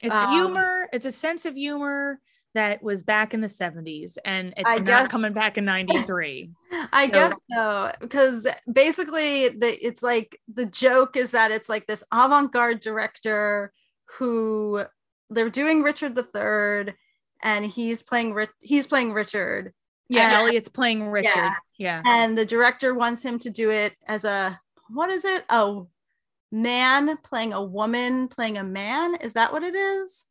It's Um, humor. It's a sense of humor that was back in the 70s and it's I not guess- coming back in 93. I So- guess so, because basically the it's like the joke is that it's like this avant-garde director who they're doing Richard the Third, and he's playing he's playing Richard, yeah, Yeah. Elliot's playing Richard. Yeah. and the director wants him to do it as a what is it? Oh, man playing a woman playing a man. Is that what it is?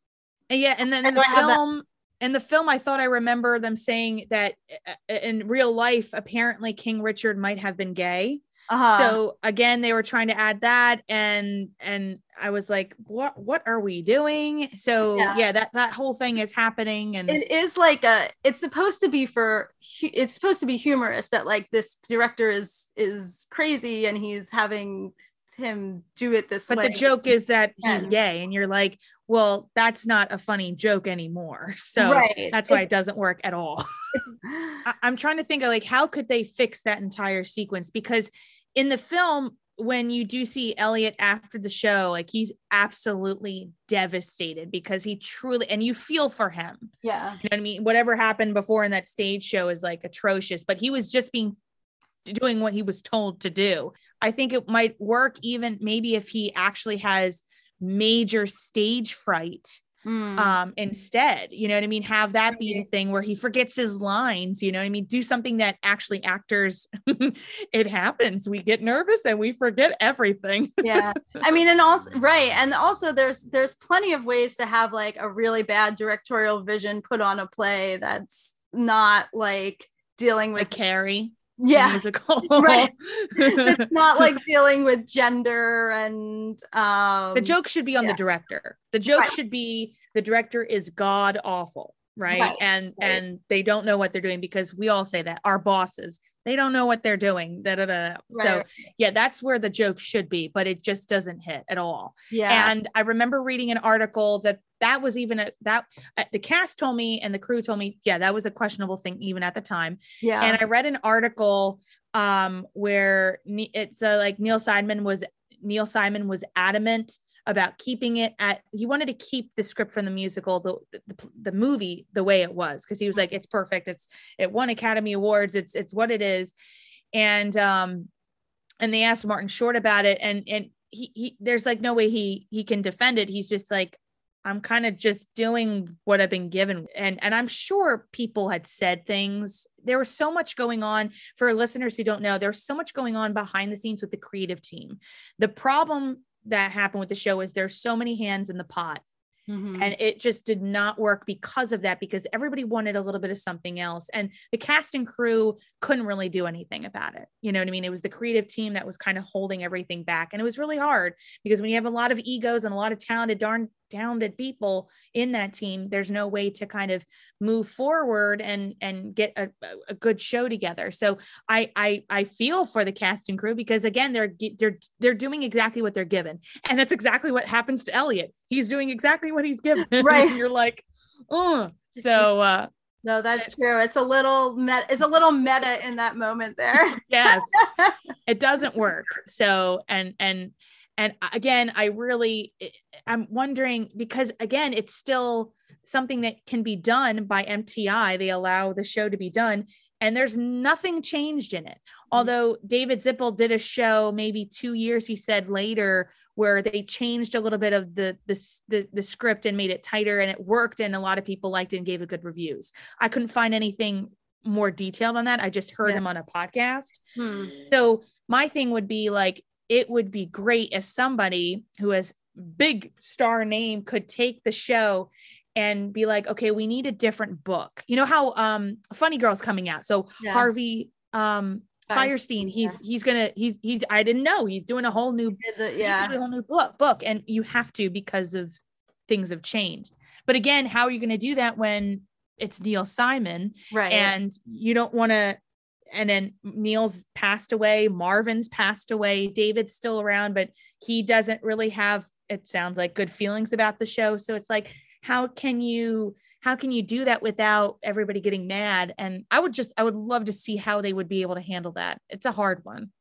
Yeah, and then in do the film in the film I thought I remember them saying that uh, in real life apparently King Richard might have been gay. Uh-huh. so again they were trying to add that and and I was like what what are we doing? So Yeah. yeah, that that whole thing is happening and it is like a it's supposed to be for it's supposed to be humorous that like this director is is crazy and he's having him do it this but way. But the joke is that he's gay and you're like well that's not a funny joke anymore. So right. that's why it doesn't work at all. I- i'm trying to think of like how could they fix that entire sequence? Because in the film when you do see elliot after the show like he's absolutely devastated because he truly and you feel for him. Yeah. You know what i mean? Whatever happened before in that stage show is like atrocious but he was just being doing what he was told to do. I think it might work even maybe if he actually has major stage fright Mm. um instead you know what i mean? Have that be the thing where he forgets his lines you know what i mean? Do something that actually actors it happens. We get nervous and we forget everything. Yeah. I mean and also right and also there's there's plenty of ways to have like a really bad directorial vision put on a play that's not like dealing with carrie. the yeah musical Right. it's not like dealing with gender and um the joke should be on yeah. the director the joke Right. should be the director is god awful right, Right, and right. and they don't know what they're doing because we all say that our bosses they don't know what they're doing da, da, da. so yeah that's where the joke should be but it just doesn't hit at all. Yeah. And i remember reading an article that that was even a that uh, the cast told me and the crew told me yeah that was a questionable thing even at the time. Yeah. And I read an article um where it's uh, like Neil Simon was Neil Simon was adamant about keeping it at he wanted to keep the script from the musical the the, the movie the way it was because he was like it's perfect it's it won Academy Awards it's it's what it is and um and they asked Martin Short about it and and he, he there's like no way he he can defend it he's just like I'm kind of just doing what I've been given. And and I'm sure people had said things. There was so much going on for listeners who don't know, there's so much going on behind the scenes with the creative team. The problem that happened with the show is there's so many hands in the pot. Mhm. and it just did not work because of that because everybody wanted a little bit of something else. And the cast and crew couldn't really do anything about it. You know what i mean? It was the creative team that was kind of holding everything back. And it was really hard because when you have a lot of egos and a lot of talented darn talented people in that team there's no way to kind of move forward and and get a, a- good show together so i i i feel for the cast and crew because again they're they're they're doing exactly what they're given and that's exactly what happens to elliot he's doing exactly what he's given Right. you're like oh so uh no, that's true. It's a little meta. It's a little meta in that moment there. yes it doesn't work so and and and again i really i'm wondering because again it's still something that can be done by mti they allow the show to be done and there's nothing changed in it. Although david zippel did a show maybe two years he said later where they changed a little bit of the the, the the script and made it tighter and it worked and a lot of people liked it and gave it good reviews. I couldn't find anything more detailed on that. I just heard Yeah. him on a podcast. Hmm. so my thing would be like, it would be great if somebody who has big star name could take the show and be like, okay, we need a different book. You know how um Funny Girl's coming out. So Yeah. Harvey um Fierstein, he's he's gonna he's he's I didn't know he's doing a whole new he's yeah. a whole new book book and you have to because of things have changed. But again, how are you gonna do that when it's Neil Simon Right. and you don't want to and then neil's passed away marvin's passed away david's still around but he doesn't really have it sounds like good feelings about the show. So it's like how can you how can you do that without everybody getting mad and i would just i would love to see how they would be able to handle that it's a hard one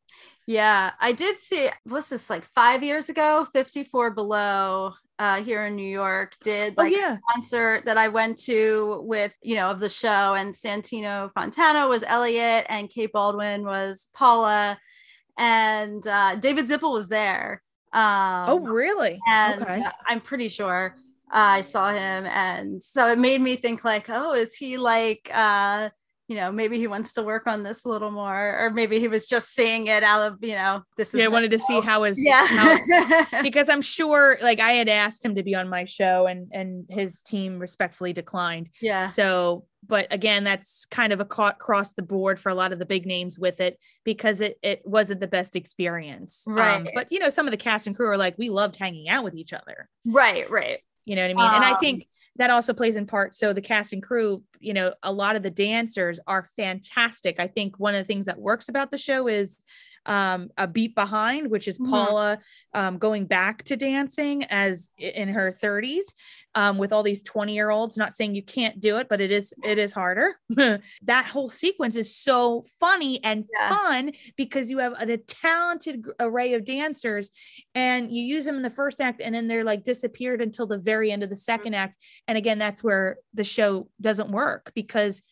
Yeah, I did see. What's this like five years ago? Fifty Four Below uh, here in New York did like oh yeah a concert that I went to with you know of the show, and Santino Fontana was Elliot, and Kate Baldwin was Paula, and uh, David Zippel was there. Um, oh really and okay uh, I'm pretty sure I saw him, and so it made me think like, oh, is he like, uh, you know, maybe he wants to work on this a little more, or maybe he was just seeing it out of, you know, this is yeah i wanted to see how his yeah, how, because I'm sure like I had asked him to be on my show and and his team respectfully declined. yeah, So, but again, that's kind of a ca- across the board for a lot of the big names with it because it it wasn't the best experience. Um, Right. but you know, some of the cast and crew are like, we loved hanging out with each other. right, right, You know what I mean? and I Um, think that also plays in part. So the cast and crew, you know, a lot of the dancers are fantastic. I think one of the things that works about the show is um, a beat behind, which is Mhm. Paula um, going back to dancing as in her 30s um, with all these 20 year olds. Not saying you can't do it, but it is it is harder. that whole sequence is so funny and Yeah. fun because you have a, a talented array of dancers and you use them in the first act and then they're like disappeared until the very end of the second act and again that's where the show doesn't work because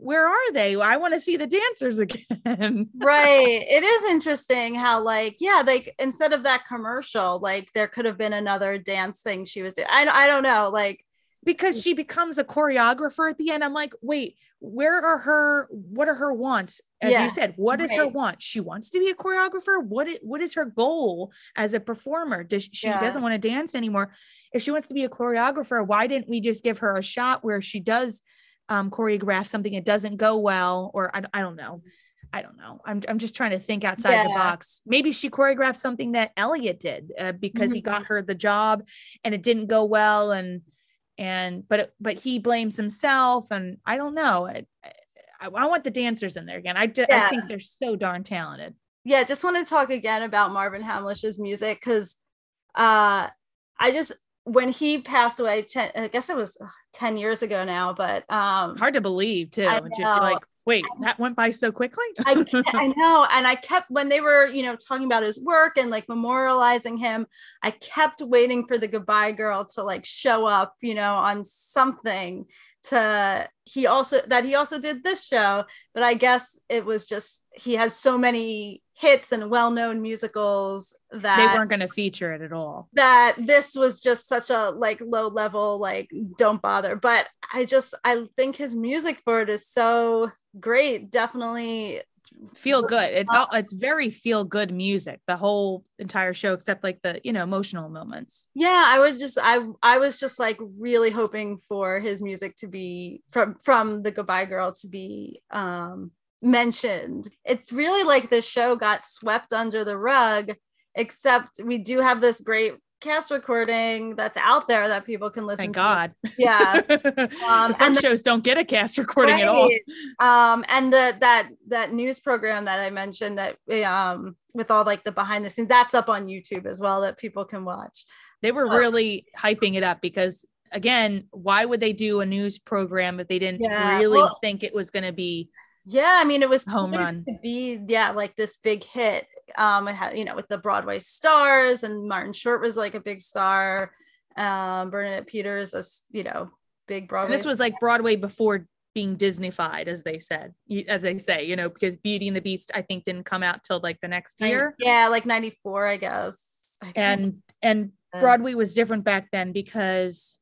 where are they? I want to see the dancers again. Right. It is interesting how like yeah, like instead of that commercial, like there could have been another dance thing she was doing. I I don't know, like because mm. she becomes a choreographer at the end i'm like wait where are her what are her wants? As Yeah, you said what is her want? She wants to be a choreographer? What it, what is her goal as a performer? Does she Yeah. doesn't want to dance anymore. If she wants to be a choreographer why didn't we just give her a shot where she does um, choreograph something that doesn't go well or I, I don't know I don't know. I'm, I'm just trying to think outside the box. Maybe she choreographed something that Elliot did uh, because he got her the job and it didn't go well. And, and, but, but he blames himself. And I don't know. I, I, I want the dancers in there again. I, ju- I think they're so darn talented. yeah, just want to talk again about Marvin Hamlisch's music because uh I just when he passed away, 10, I guess it was ugh, 10 years ago now, but um Hard to believe too. I you're know. like, wait, that went by so quickly. I, I know. And I kept, when they were, you know, talking about his work and like memorializing him, I kept waiting for the goodbye girl to like show up, you know, on something to, he also, that he also did this show. But I guess it was just, he has so many hits and well known musicals that they weren't going to feature it at all. that this was just such a like low level like don't bother but i just i think his music for it is so great definitely feel good. It, it's very feel good music, the whole entire show, except like the, you know, emotional moments. Yeah, I would just I I was just like really hoping for his music to be from from the Goodbye Girl to be um mentioned. It's really like this show got swept under the rug, except we do have this great cast recording that's out there that people can listen Thank to. God. Yeah. Um, Some the- shows don't get a cast recording at all. Um, and the that that news program that I mentioned that um with all like the behind the scenes that's up on YouTube as well that people can watch. They were really hyping it up because again, why would they do a news program if they didn't Yeah, really well- think it was going to be Yeah, I mean it was Home poised run. to be yeah like this big hit. Um, it had you know with the Broadway stars and Martin Short was like a big star. Um, Bernadette Peters, a you know big Broadway. and this was like Broadway before being Disneyfied, as they said, as they say, you know, because Beauty and the Beast, I think, didn't come out till like the next year. Yeah, like ninety four, I guess. I And and Broadway was different back then because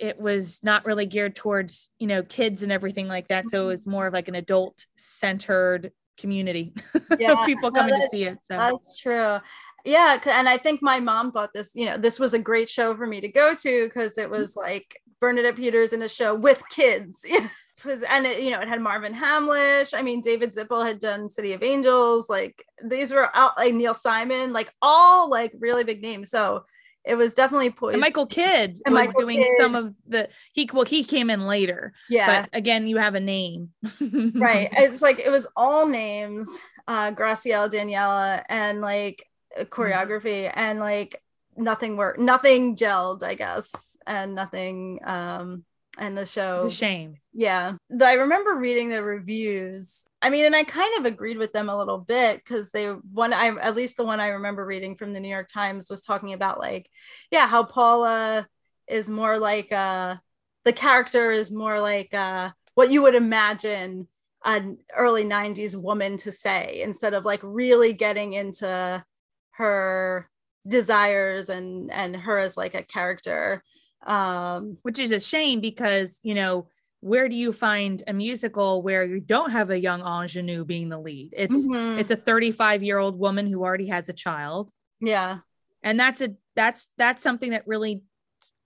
it was not really geared towards, you know, kids and everything like that. So it mm-hmm. was more of like an adult centered community Yeah, of people no, coming to see it. So That's true. Yeah, and I think my mom thought this, you know, this was a great show for me to go to because it was mm-hmm. like Bernadette Peters in a show with kids. 'Cause- and it, you know, it had Marvin Hamlisch. I mean, David Zippel had done City of Angels. Like these were out like Neil Simon, like all like really big names. So it was definitely poised. and Michael Kidd And was Michael doing some of the he well he came in later, yeah, but again you have a name, right. It's like it was all names, uh, Graciela, Daniele, and like uh, choreography, and like nothing worked, nothing gelled, I guess, and nothing. Um, and the show, It's a shame. yeah. I remember reading the reviews. I mean, and I kind of agreed with them a little bit because they one I at least the one I remember reading from the New York Times was talking about like, yeah, how Paula is more like uh the character is more like uh what you would imagine an early 90s woman to say instead of like really getting into her desires and and her as like a character. Um which is a shame because you know where do you find a musical where you don't have a young ingenue being the lead? It's mhm, it's a 35 year old woman who already has a child. Yeah. And that's a that's that's something that really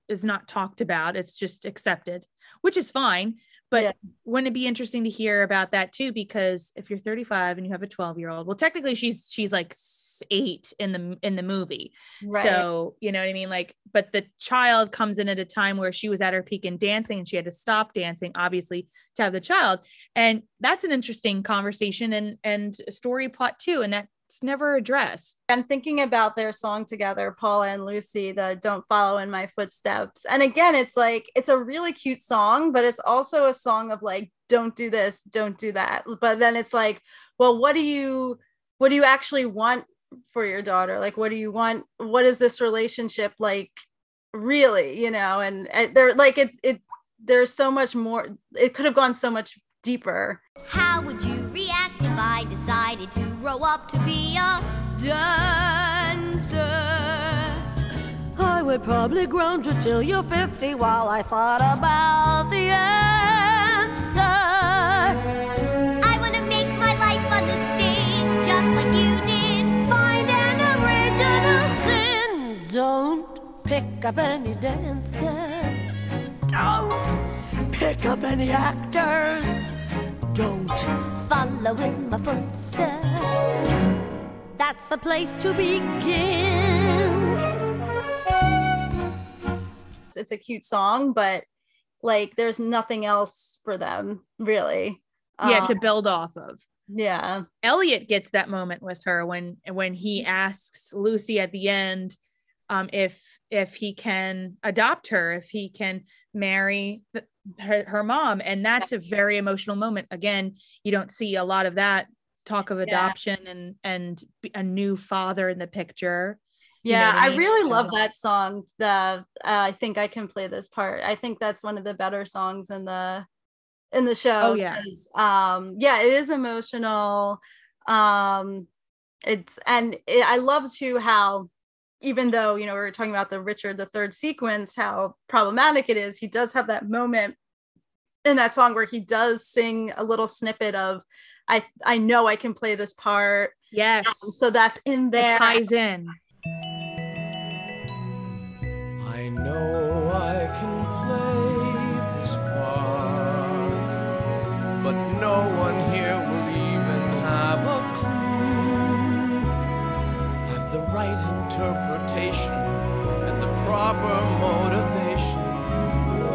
is not talked about. It's just accepted which is fine but Yeah. wouldn't it be interesting to hear about that too because if you're 35 and you have a 12 year old well technically she's she's like eight in the in the movie right so, you know what I mean? Like, but the child comes in at a time where she was at her peak in dancing and she had to stop dancing, obviously, to have the child. And that's an interesting conversation and and story plot too. And that's never addressed. and thinking about their song together, Paula and Lucy, the Don't Follow in My Footsteps. And again, it's like, it's a really cute song, but it's also a song of like, don't do this, don't do that. But then it's like, well, what do you, what do you actually want for your daughter? Like, what do you want? What is this relationship like really, you know? And they're like, it's, it, there's so much more, it could have gone so much deeper. How would you react if I decided to grow up to be a dancer? I would probably groan you till you're 50 while I thought about the answer. I want to make my life on the stage just like you did. Find an original sin. Don't pick up any dancers. Don't pick up any actors. Don't Follow in my footsteps. That's the place to begin. It's a cute song, but like, there's nothing else for them really. yeah, Um, to build off of. yeah. Elliot gets that moment with her when when he asks Lucy at the end um, if if he can adopt her, if he can marry the, her, her mom, and that's a very emotional moment. Again, you don't see a lot of that talk of adoption and and a new father in the picture. You know Yeah, what I I, really love that song. The uh, I think I can play this part. I think that's one of the better songs in the in the show. Oh, yeah. Um yeah, it is emotional. Um it's and it, I love too how even though you know we were talking about the Richard the third sequence, how problematic it is, he does have that moment in that song where he does sing a little snippet of I I know I can play this part. Yes. Um, so that's in there. it ties in. Proper motivation.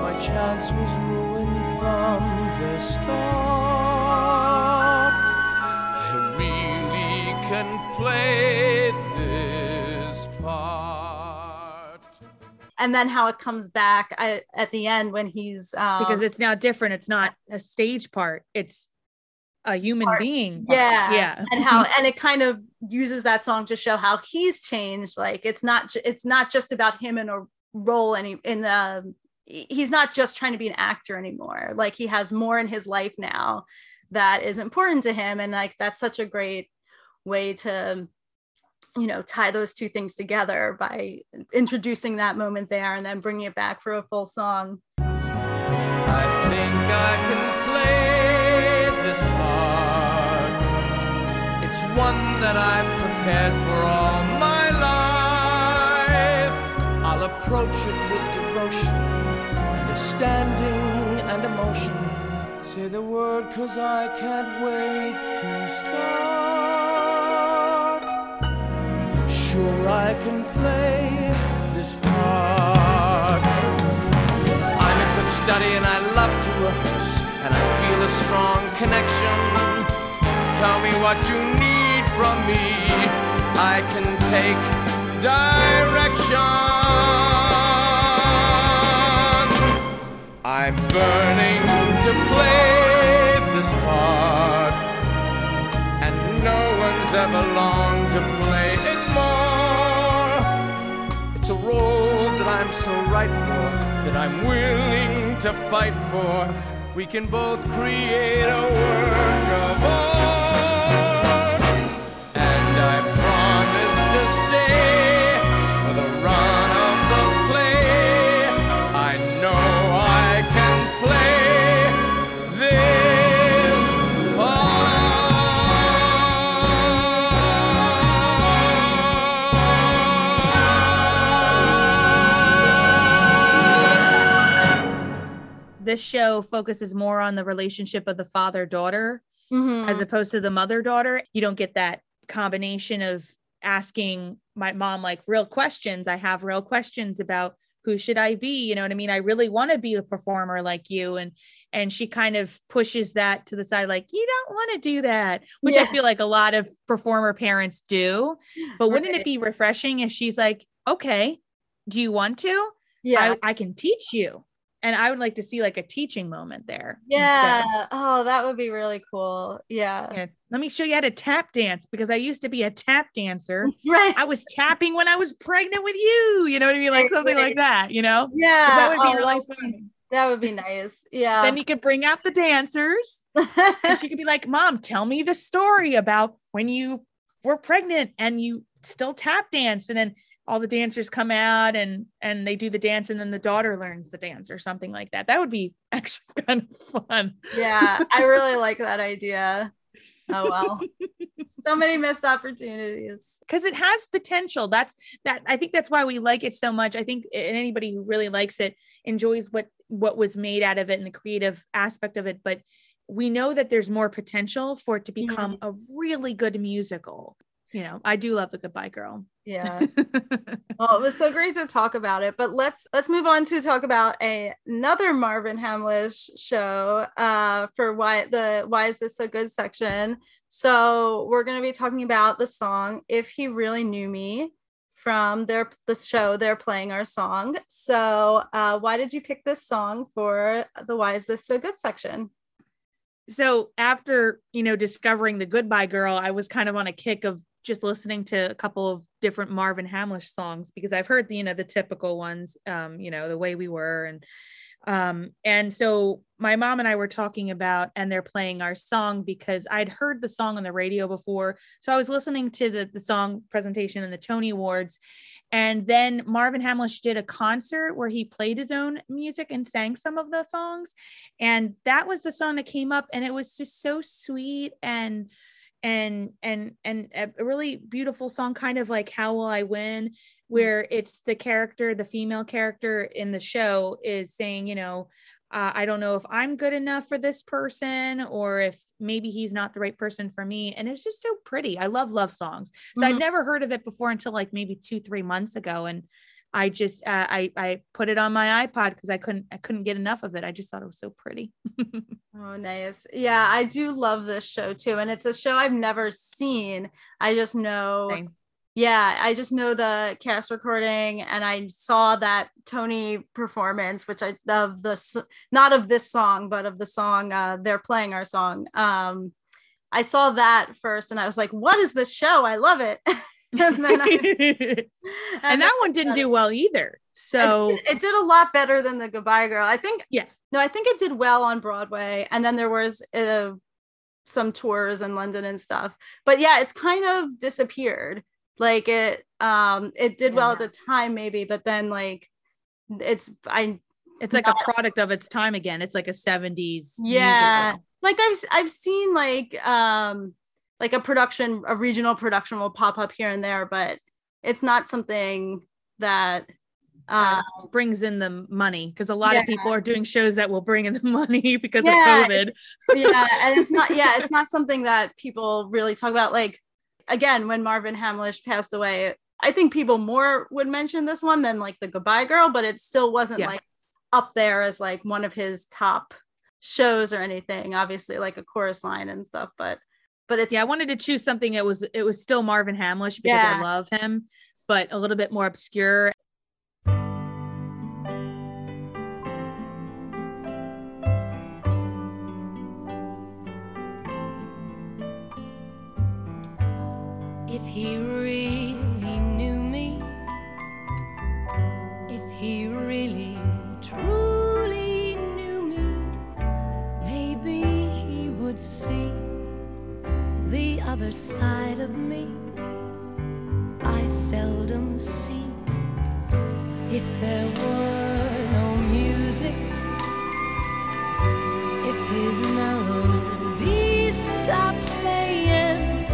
My chance was ruined from the start. I really can play this part. and then how it comes back I, at the end when he's um, because it's now different. It's not a stage part. It's a human Part. being. yeah Yeah. and how and it kind of uses that song to show how he's changed like it's not it's not just about him in a role any in um, the he's not just trying to be an actor anymore like he has more in his life now that is important to him and like that's such a great way to you know tie those two things together by introducing that moment there and then bringing it back for a full song I one that I've prepared for all my life. I'll approach it with devotion, understanding and emotion. Say the word, cause I can't wait to start. I'm sure I can play this part. I'm a good study and I love to rehearse, and I feel a strong connection. Tell me what you need from me. I can take direction. I'm burning to play this part, and no one's ever longed to play it more. It's a role that I'm so right for, that I'm willing to fight for. We can both create a work of art. This show focuses more on the relationship of the father daughter Mhm. as opposed to the mother daughter. You don't get that combination of asking my mom like real questions. I have real questions about who should I be? You know what I mean? I really want to be a performer like you. And and she kind of pushes that to the side, like, you don't want to do that, which I feel like a lot of performer parents do. But wouldn't Right. it be refreshing if she's like, okay, do you want to? yeah I, I can teach you. And I would like to see like a teaching moment there. instead. yeah oh that would be really cool yeah Yeah. Let me show you how to tap dance because I used to be a tap dancer. right I was tapping when I was pregnant with you. You know what I mean? Like something right. like that, you know? yeah That would be oh, really fun. that would be nice yeah Then you could bring out the dancers and she could be like, Mom, tell me the story about when you were pregnant and you still tap dance. And then all the dancers come out and and they do the dance and then the daughter learns the dance or something like that. That would be actually kind of fun. yeah i really like that idea. Oh well. So many missed opportunities. Because it has potential. That's that i think that's why we like it so much. I think anybody who really likes it enjoys what what was made out of it and the creative aspect of it. But we know that there's more potential for it to become mm-hmm. a really good musical you know i do love the goodbye girl. Yeah. Well it was so great to talk about it but let's let's move on to talk about a, another marvin hamlisch show uh for why the why is this so good section? So we're going to be talking about the song if he really knew me from their the show they're playing our song. So uh why did you pick this song for the why is this so good section? So after you know discovering the goodbye girl i was kind of on a kick of just listening to a couple of different marvin hamlisch songs because i've heard the you know the typical ones um you know the way we were and Um, and so my mom and I were talking about, and they're playing our song because I'd heard the song on the radio before. So I was listening to the, the song presentation in the Tony Awards. And then Marvin Hamlisch did a concert where he played his own music and sang some of the songs. And that was the song that came up. And it was just so sweet and and and and a really beautiful song kind of like how will i win where it's the character the female character in the show is saying you know uh, I don't know if I'm good enough for this person or if maybe he's not the right person for me. And it's just so pretty. I love love songs. So Mhm. I'd never heard of it before until like maybe two, three months ago. And I just, uh, I, I put it on my iPod because I couldn't, I couldn't get enough of it. I just thought it was so pretty. Oh, nice. Yeah, I do love this show too. And it's a show I've never seen. I just know, Same. yeah, I just know the cast recording and I saw that Tony performance, which I of the not of this song, but of the song uh they're playing our song. Um I saw that first and I was like, what is this show? I love it. and I, and that one didn't do well either. So it, it did a lot better than the Goodbye Girl. I think. Yeah. No, I think it did well on Broadway, and then there was uh, some tours in London and stuff. But yeah, it's kind of disappeared. Like it, um, it did well at the time maybe, but then like it's I it's like a product of its time again. It's like a 70s. Yeah. musical. like I've I've seen like um like a production a regional production will pop up here and there, but it's not something that uh brings in the money because a lot of people are doing shows that will bring in the money because Yeah, of COVID. yeah and it's not yeah it's not something that people really talk about like again when marvin hamlisch passed away i think people more would mention this one than like the goodbye girl but it still wasn't Yeah. like up there as like one of his top shows or anything obviously like a chorus line and stuff but but it's Yeah, I wanted to choose something it was it was still Marvin Hamlisch because Yeah. I love him, but a little bit more obscure. If he really other side of me. I seldom see if there were no music, if his melody stopped playing.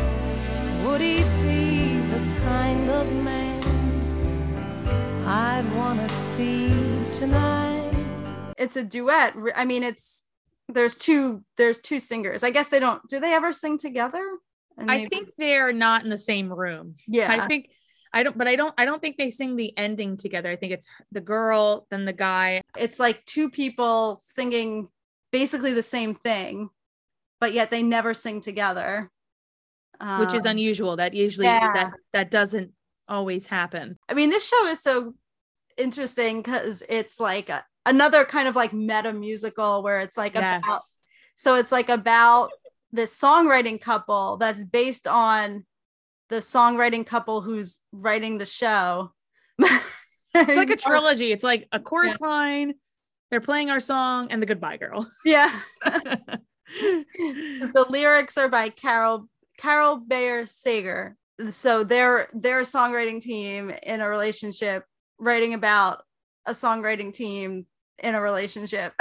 Would he be the kind of man I'd want to see tonight? it's a duet i mean it's there's two there's two singers i guess they don't do they ever sing together I maybe- think they're not in the same room. yeah I think I don't, but I don't. I don't think they sing the ending together. I think it's the girl, then the guy. it's like two people singing basically the same thing, but yet they never sing together. which is Um, unusual. That usually yeah. that that doesn't always happen. I mean, this show is so interesting because it's like a, another kind of like meta musical where it's like about so it's like about this songwriting couple that's based on the songwriting couple who's writing the show. It's like a trilogy. It's like a chorus line. They're playing our song and the goodbye girl. Yeah. the lyrics are by Carol Carol Bayer Sager. So they're they're a songwriting team in a relationship writing about a songwriting team in a relationship.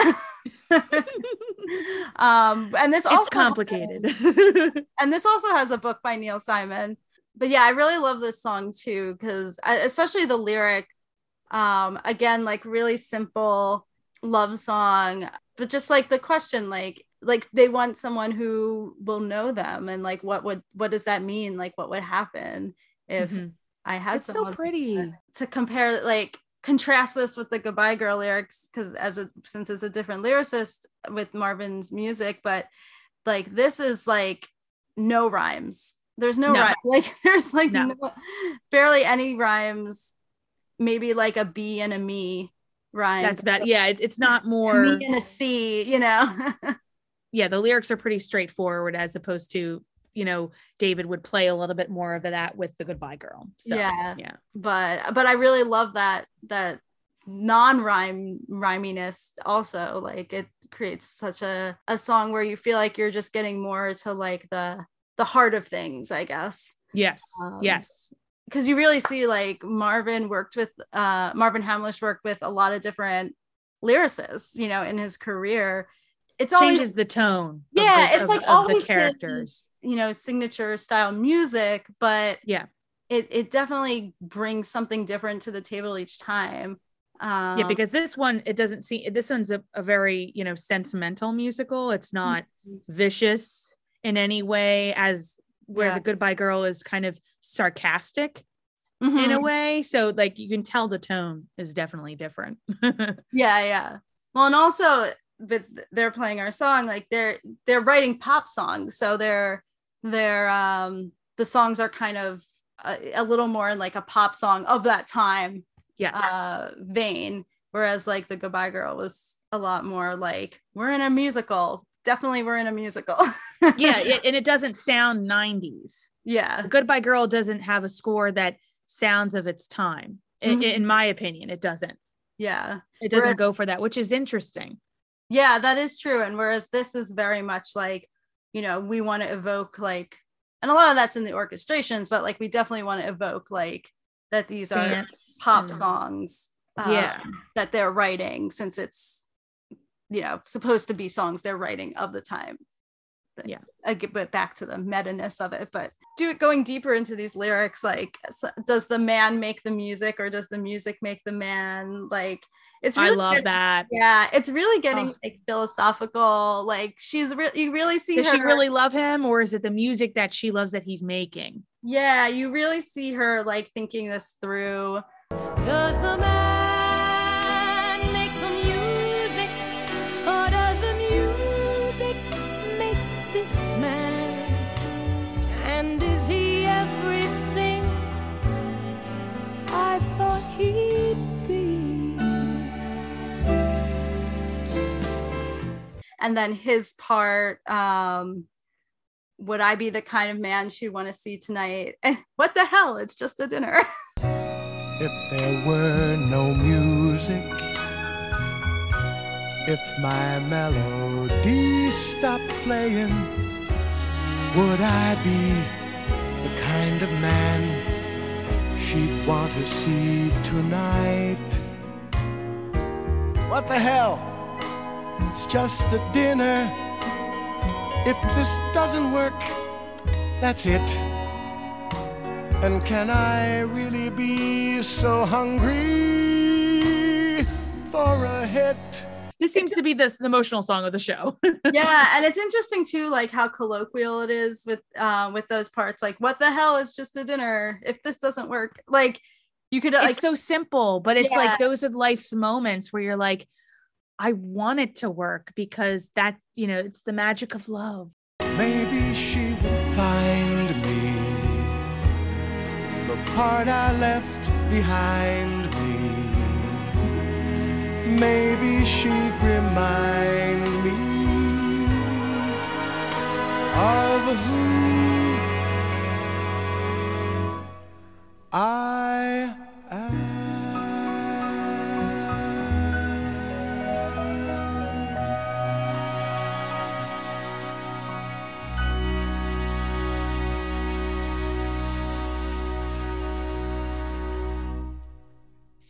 Um and this also it's complicated. and this also has a book by Neil Simon. But yeah, I really love this song too because especially the lyric um again like really simple love song but just like the question like like they want someone who will know them and like what would what does that mean like what would happen if Mhm. I had It's so pretty. to compare like contrast this with the goodbye girl lyrics because as a since it's a different lyricist with marvin's music but like this is like no rhymes there's no, No. rhyme like there's like No. no- barely any rhymes maybe like a b and a me rhyme That's bad. Yeah, it, it's not more a me and a c you know Yeah, the lyrics are pretty straightforward as opposed to you know David would play a little bit more of that with the goodbye girl. So Yeah. yeah. but but i really love that that non-rhyme rhyminess also like it creates such a, a song where you feel like you're just getting more to like the the heart of things i guess Yes. Um, yes. because you really see like marvin worked with uh marvin hamlisch worked with a lot of different lyricists you know in his career it's always Changes the tone. yeah the- it's of- like of always the characters. you know signature style music but Yeah. it, it definitely brings something different to the table each time um, yeah because this one it doesn't seem this one's a, a very you know sentimental musical it's not vicious in any way as where Yeah. the goodbye girl is kind of sarcastic in mhm. a way so like you can tell the tone is definitely different yeah yeah well and also but they're playing our song like they're they're writing pop songs. So they're they're um the songs are kind of a, a little more in like a pop song of that time yes. uh vein. Whereas like the goodbye girl was a lot more like we're in a musical. Definitely we're in a musical. Yeah it, and it doesn't sound 90s yeah. Goodbye girl doesn't have a score that sounds of its time. In, Mhm. in my opinion it doesn't. Yeah. It doesn't Whereas- go for that which is interesting yeah that is true and whereas this is very much like you know we want to evoke like and a lot of that's in the orchestrations but like we definitely want to evoke like that these are Dance pop songs uh, yeah. that they're writing since it's you know supposed to be songs they're writing of the time. Yeah. i get but back to the meta-ness of it but do it going deeper into these lyrics like does the man make the music or does the music make the man? Like it's i really love good- that. Yeah it's really getting Oh. like philosophical like she's really you really see does her she really love him or is it the music that she loves that he's making? Yeah you really see her like thinking this through. Does the man and then his part um would i be the kind of man she'd want to see tonight what the hell it's just a dinner If there were no music, if my melody stopped playing, would I be the kind of man she'd want to see tonight? What the hell? It's just a dinner. If this doesn't work, that's it. And can I really be so hungry for a hit? this seems to be the, the emotional song of the show yeah and it's interesting too like how colloquial it is with uh with those parts like what the hell is just a dinner if this doesn't work like you could like it's so simple but it's Yeah. like those are life's moments where you're like i want it to work because that you know it's the magic of love Maybe she will find me the part I left behind me. Maybe she'd remind me of who I am.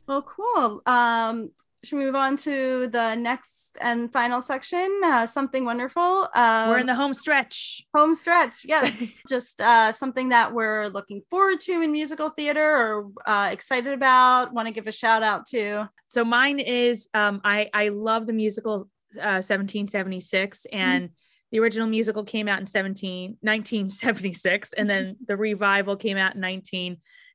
Well cool. Um should we move on to the next and final section? Uh something wonderful uh we're in the home stretch. Home stretch yes. Just uh something that we're looking forward to in musical theater or uh excited about want to give a shout out to. So mine is um i i love the musical uh 1776 and the original musical came out in 17 1976 and then the revival came out in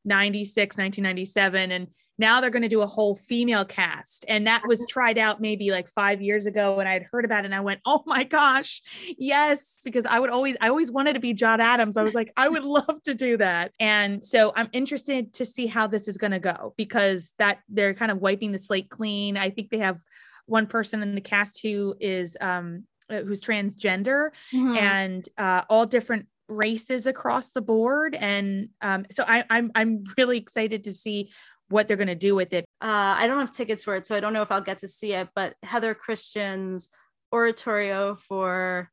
1996 1997 and now they're going to do a whole female cast. And that was tried out maybe like five years ago and i had heard about it and i went oh my gosh yes because i would always i always wanted to be john adams. I was like i would love to do that. And so i'm interested to see how this is going to go because that they're kind of wiping the slate clean. I think they have one person in the cast who is um uh, who's transgender Mhm. and uh, all different races across the board and um, so I, I'm I'm really excited to see what they're going to do with it. Uh, I don't have tickets for it, so I don't know if I'll get to see it. But Heather Christian's oratorio for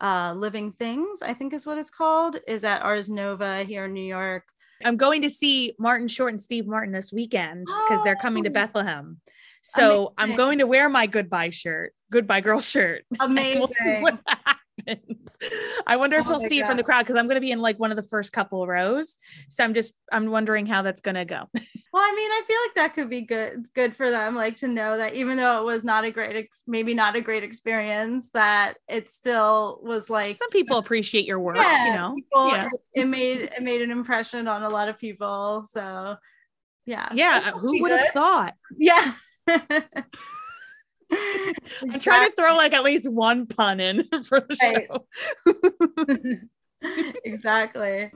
uh, Living Things, I think is what it's called, is at Ars Nova here in New York. I'm going to see Martin Short and Steve Martin this weekend because they're coming to Oh. Bethlehem. So I'm going to wear my goodbye shirt, goodbye girl shirt. We'll Amazing. Happens. I wonder if Oh we'll my see it from the crowd because I'm going to be in like one of the first couple rows. So I'm just I'm wondering how that's going to go. Well, I mean, I feel like that could be good good for them, like to know that even though it was not a great, ex- maybe not a great experience, that it still was like Some people appreciate your work, yeah, you know. people, yeah. it, it made it made an impression on a lot of people. So, yeah, Yeah, uh, who would have thought? Yeah. I'm trying to throw like at least one pun in for the Right. show. exactly.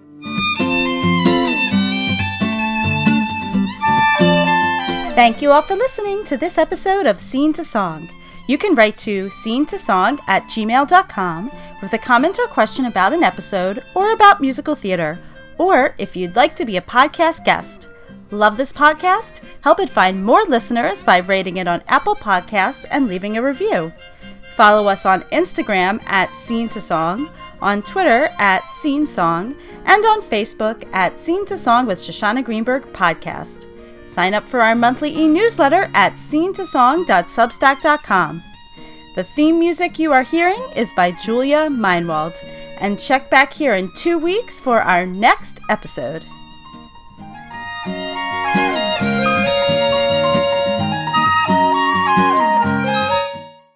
Thank you all for listening to this episode of Scene to Song. You can write to scene to song at gmail.com with a comment or question about an episode or about musical theater, or if you'd like to be a podcast guest. Love this podcast? Help it find more listeners by rating it on Apple Podcasts and leaving a review. Follow us on Instagram at Scene to Song, on Twitter at Scene Song, and on Facebook at Scene to Song with Shoshana Greenberg Podcast. Sign up for our monthly e newsletter at scenetosong.substack.com. The theme music you are hearing is by Julia Meinwald. And check back here in two weeks for our next episode. Bye.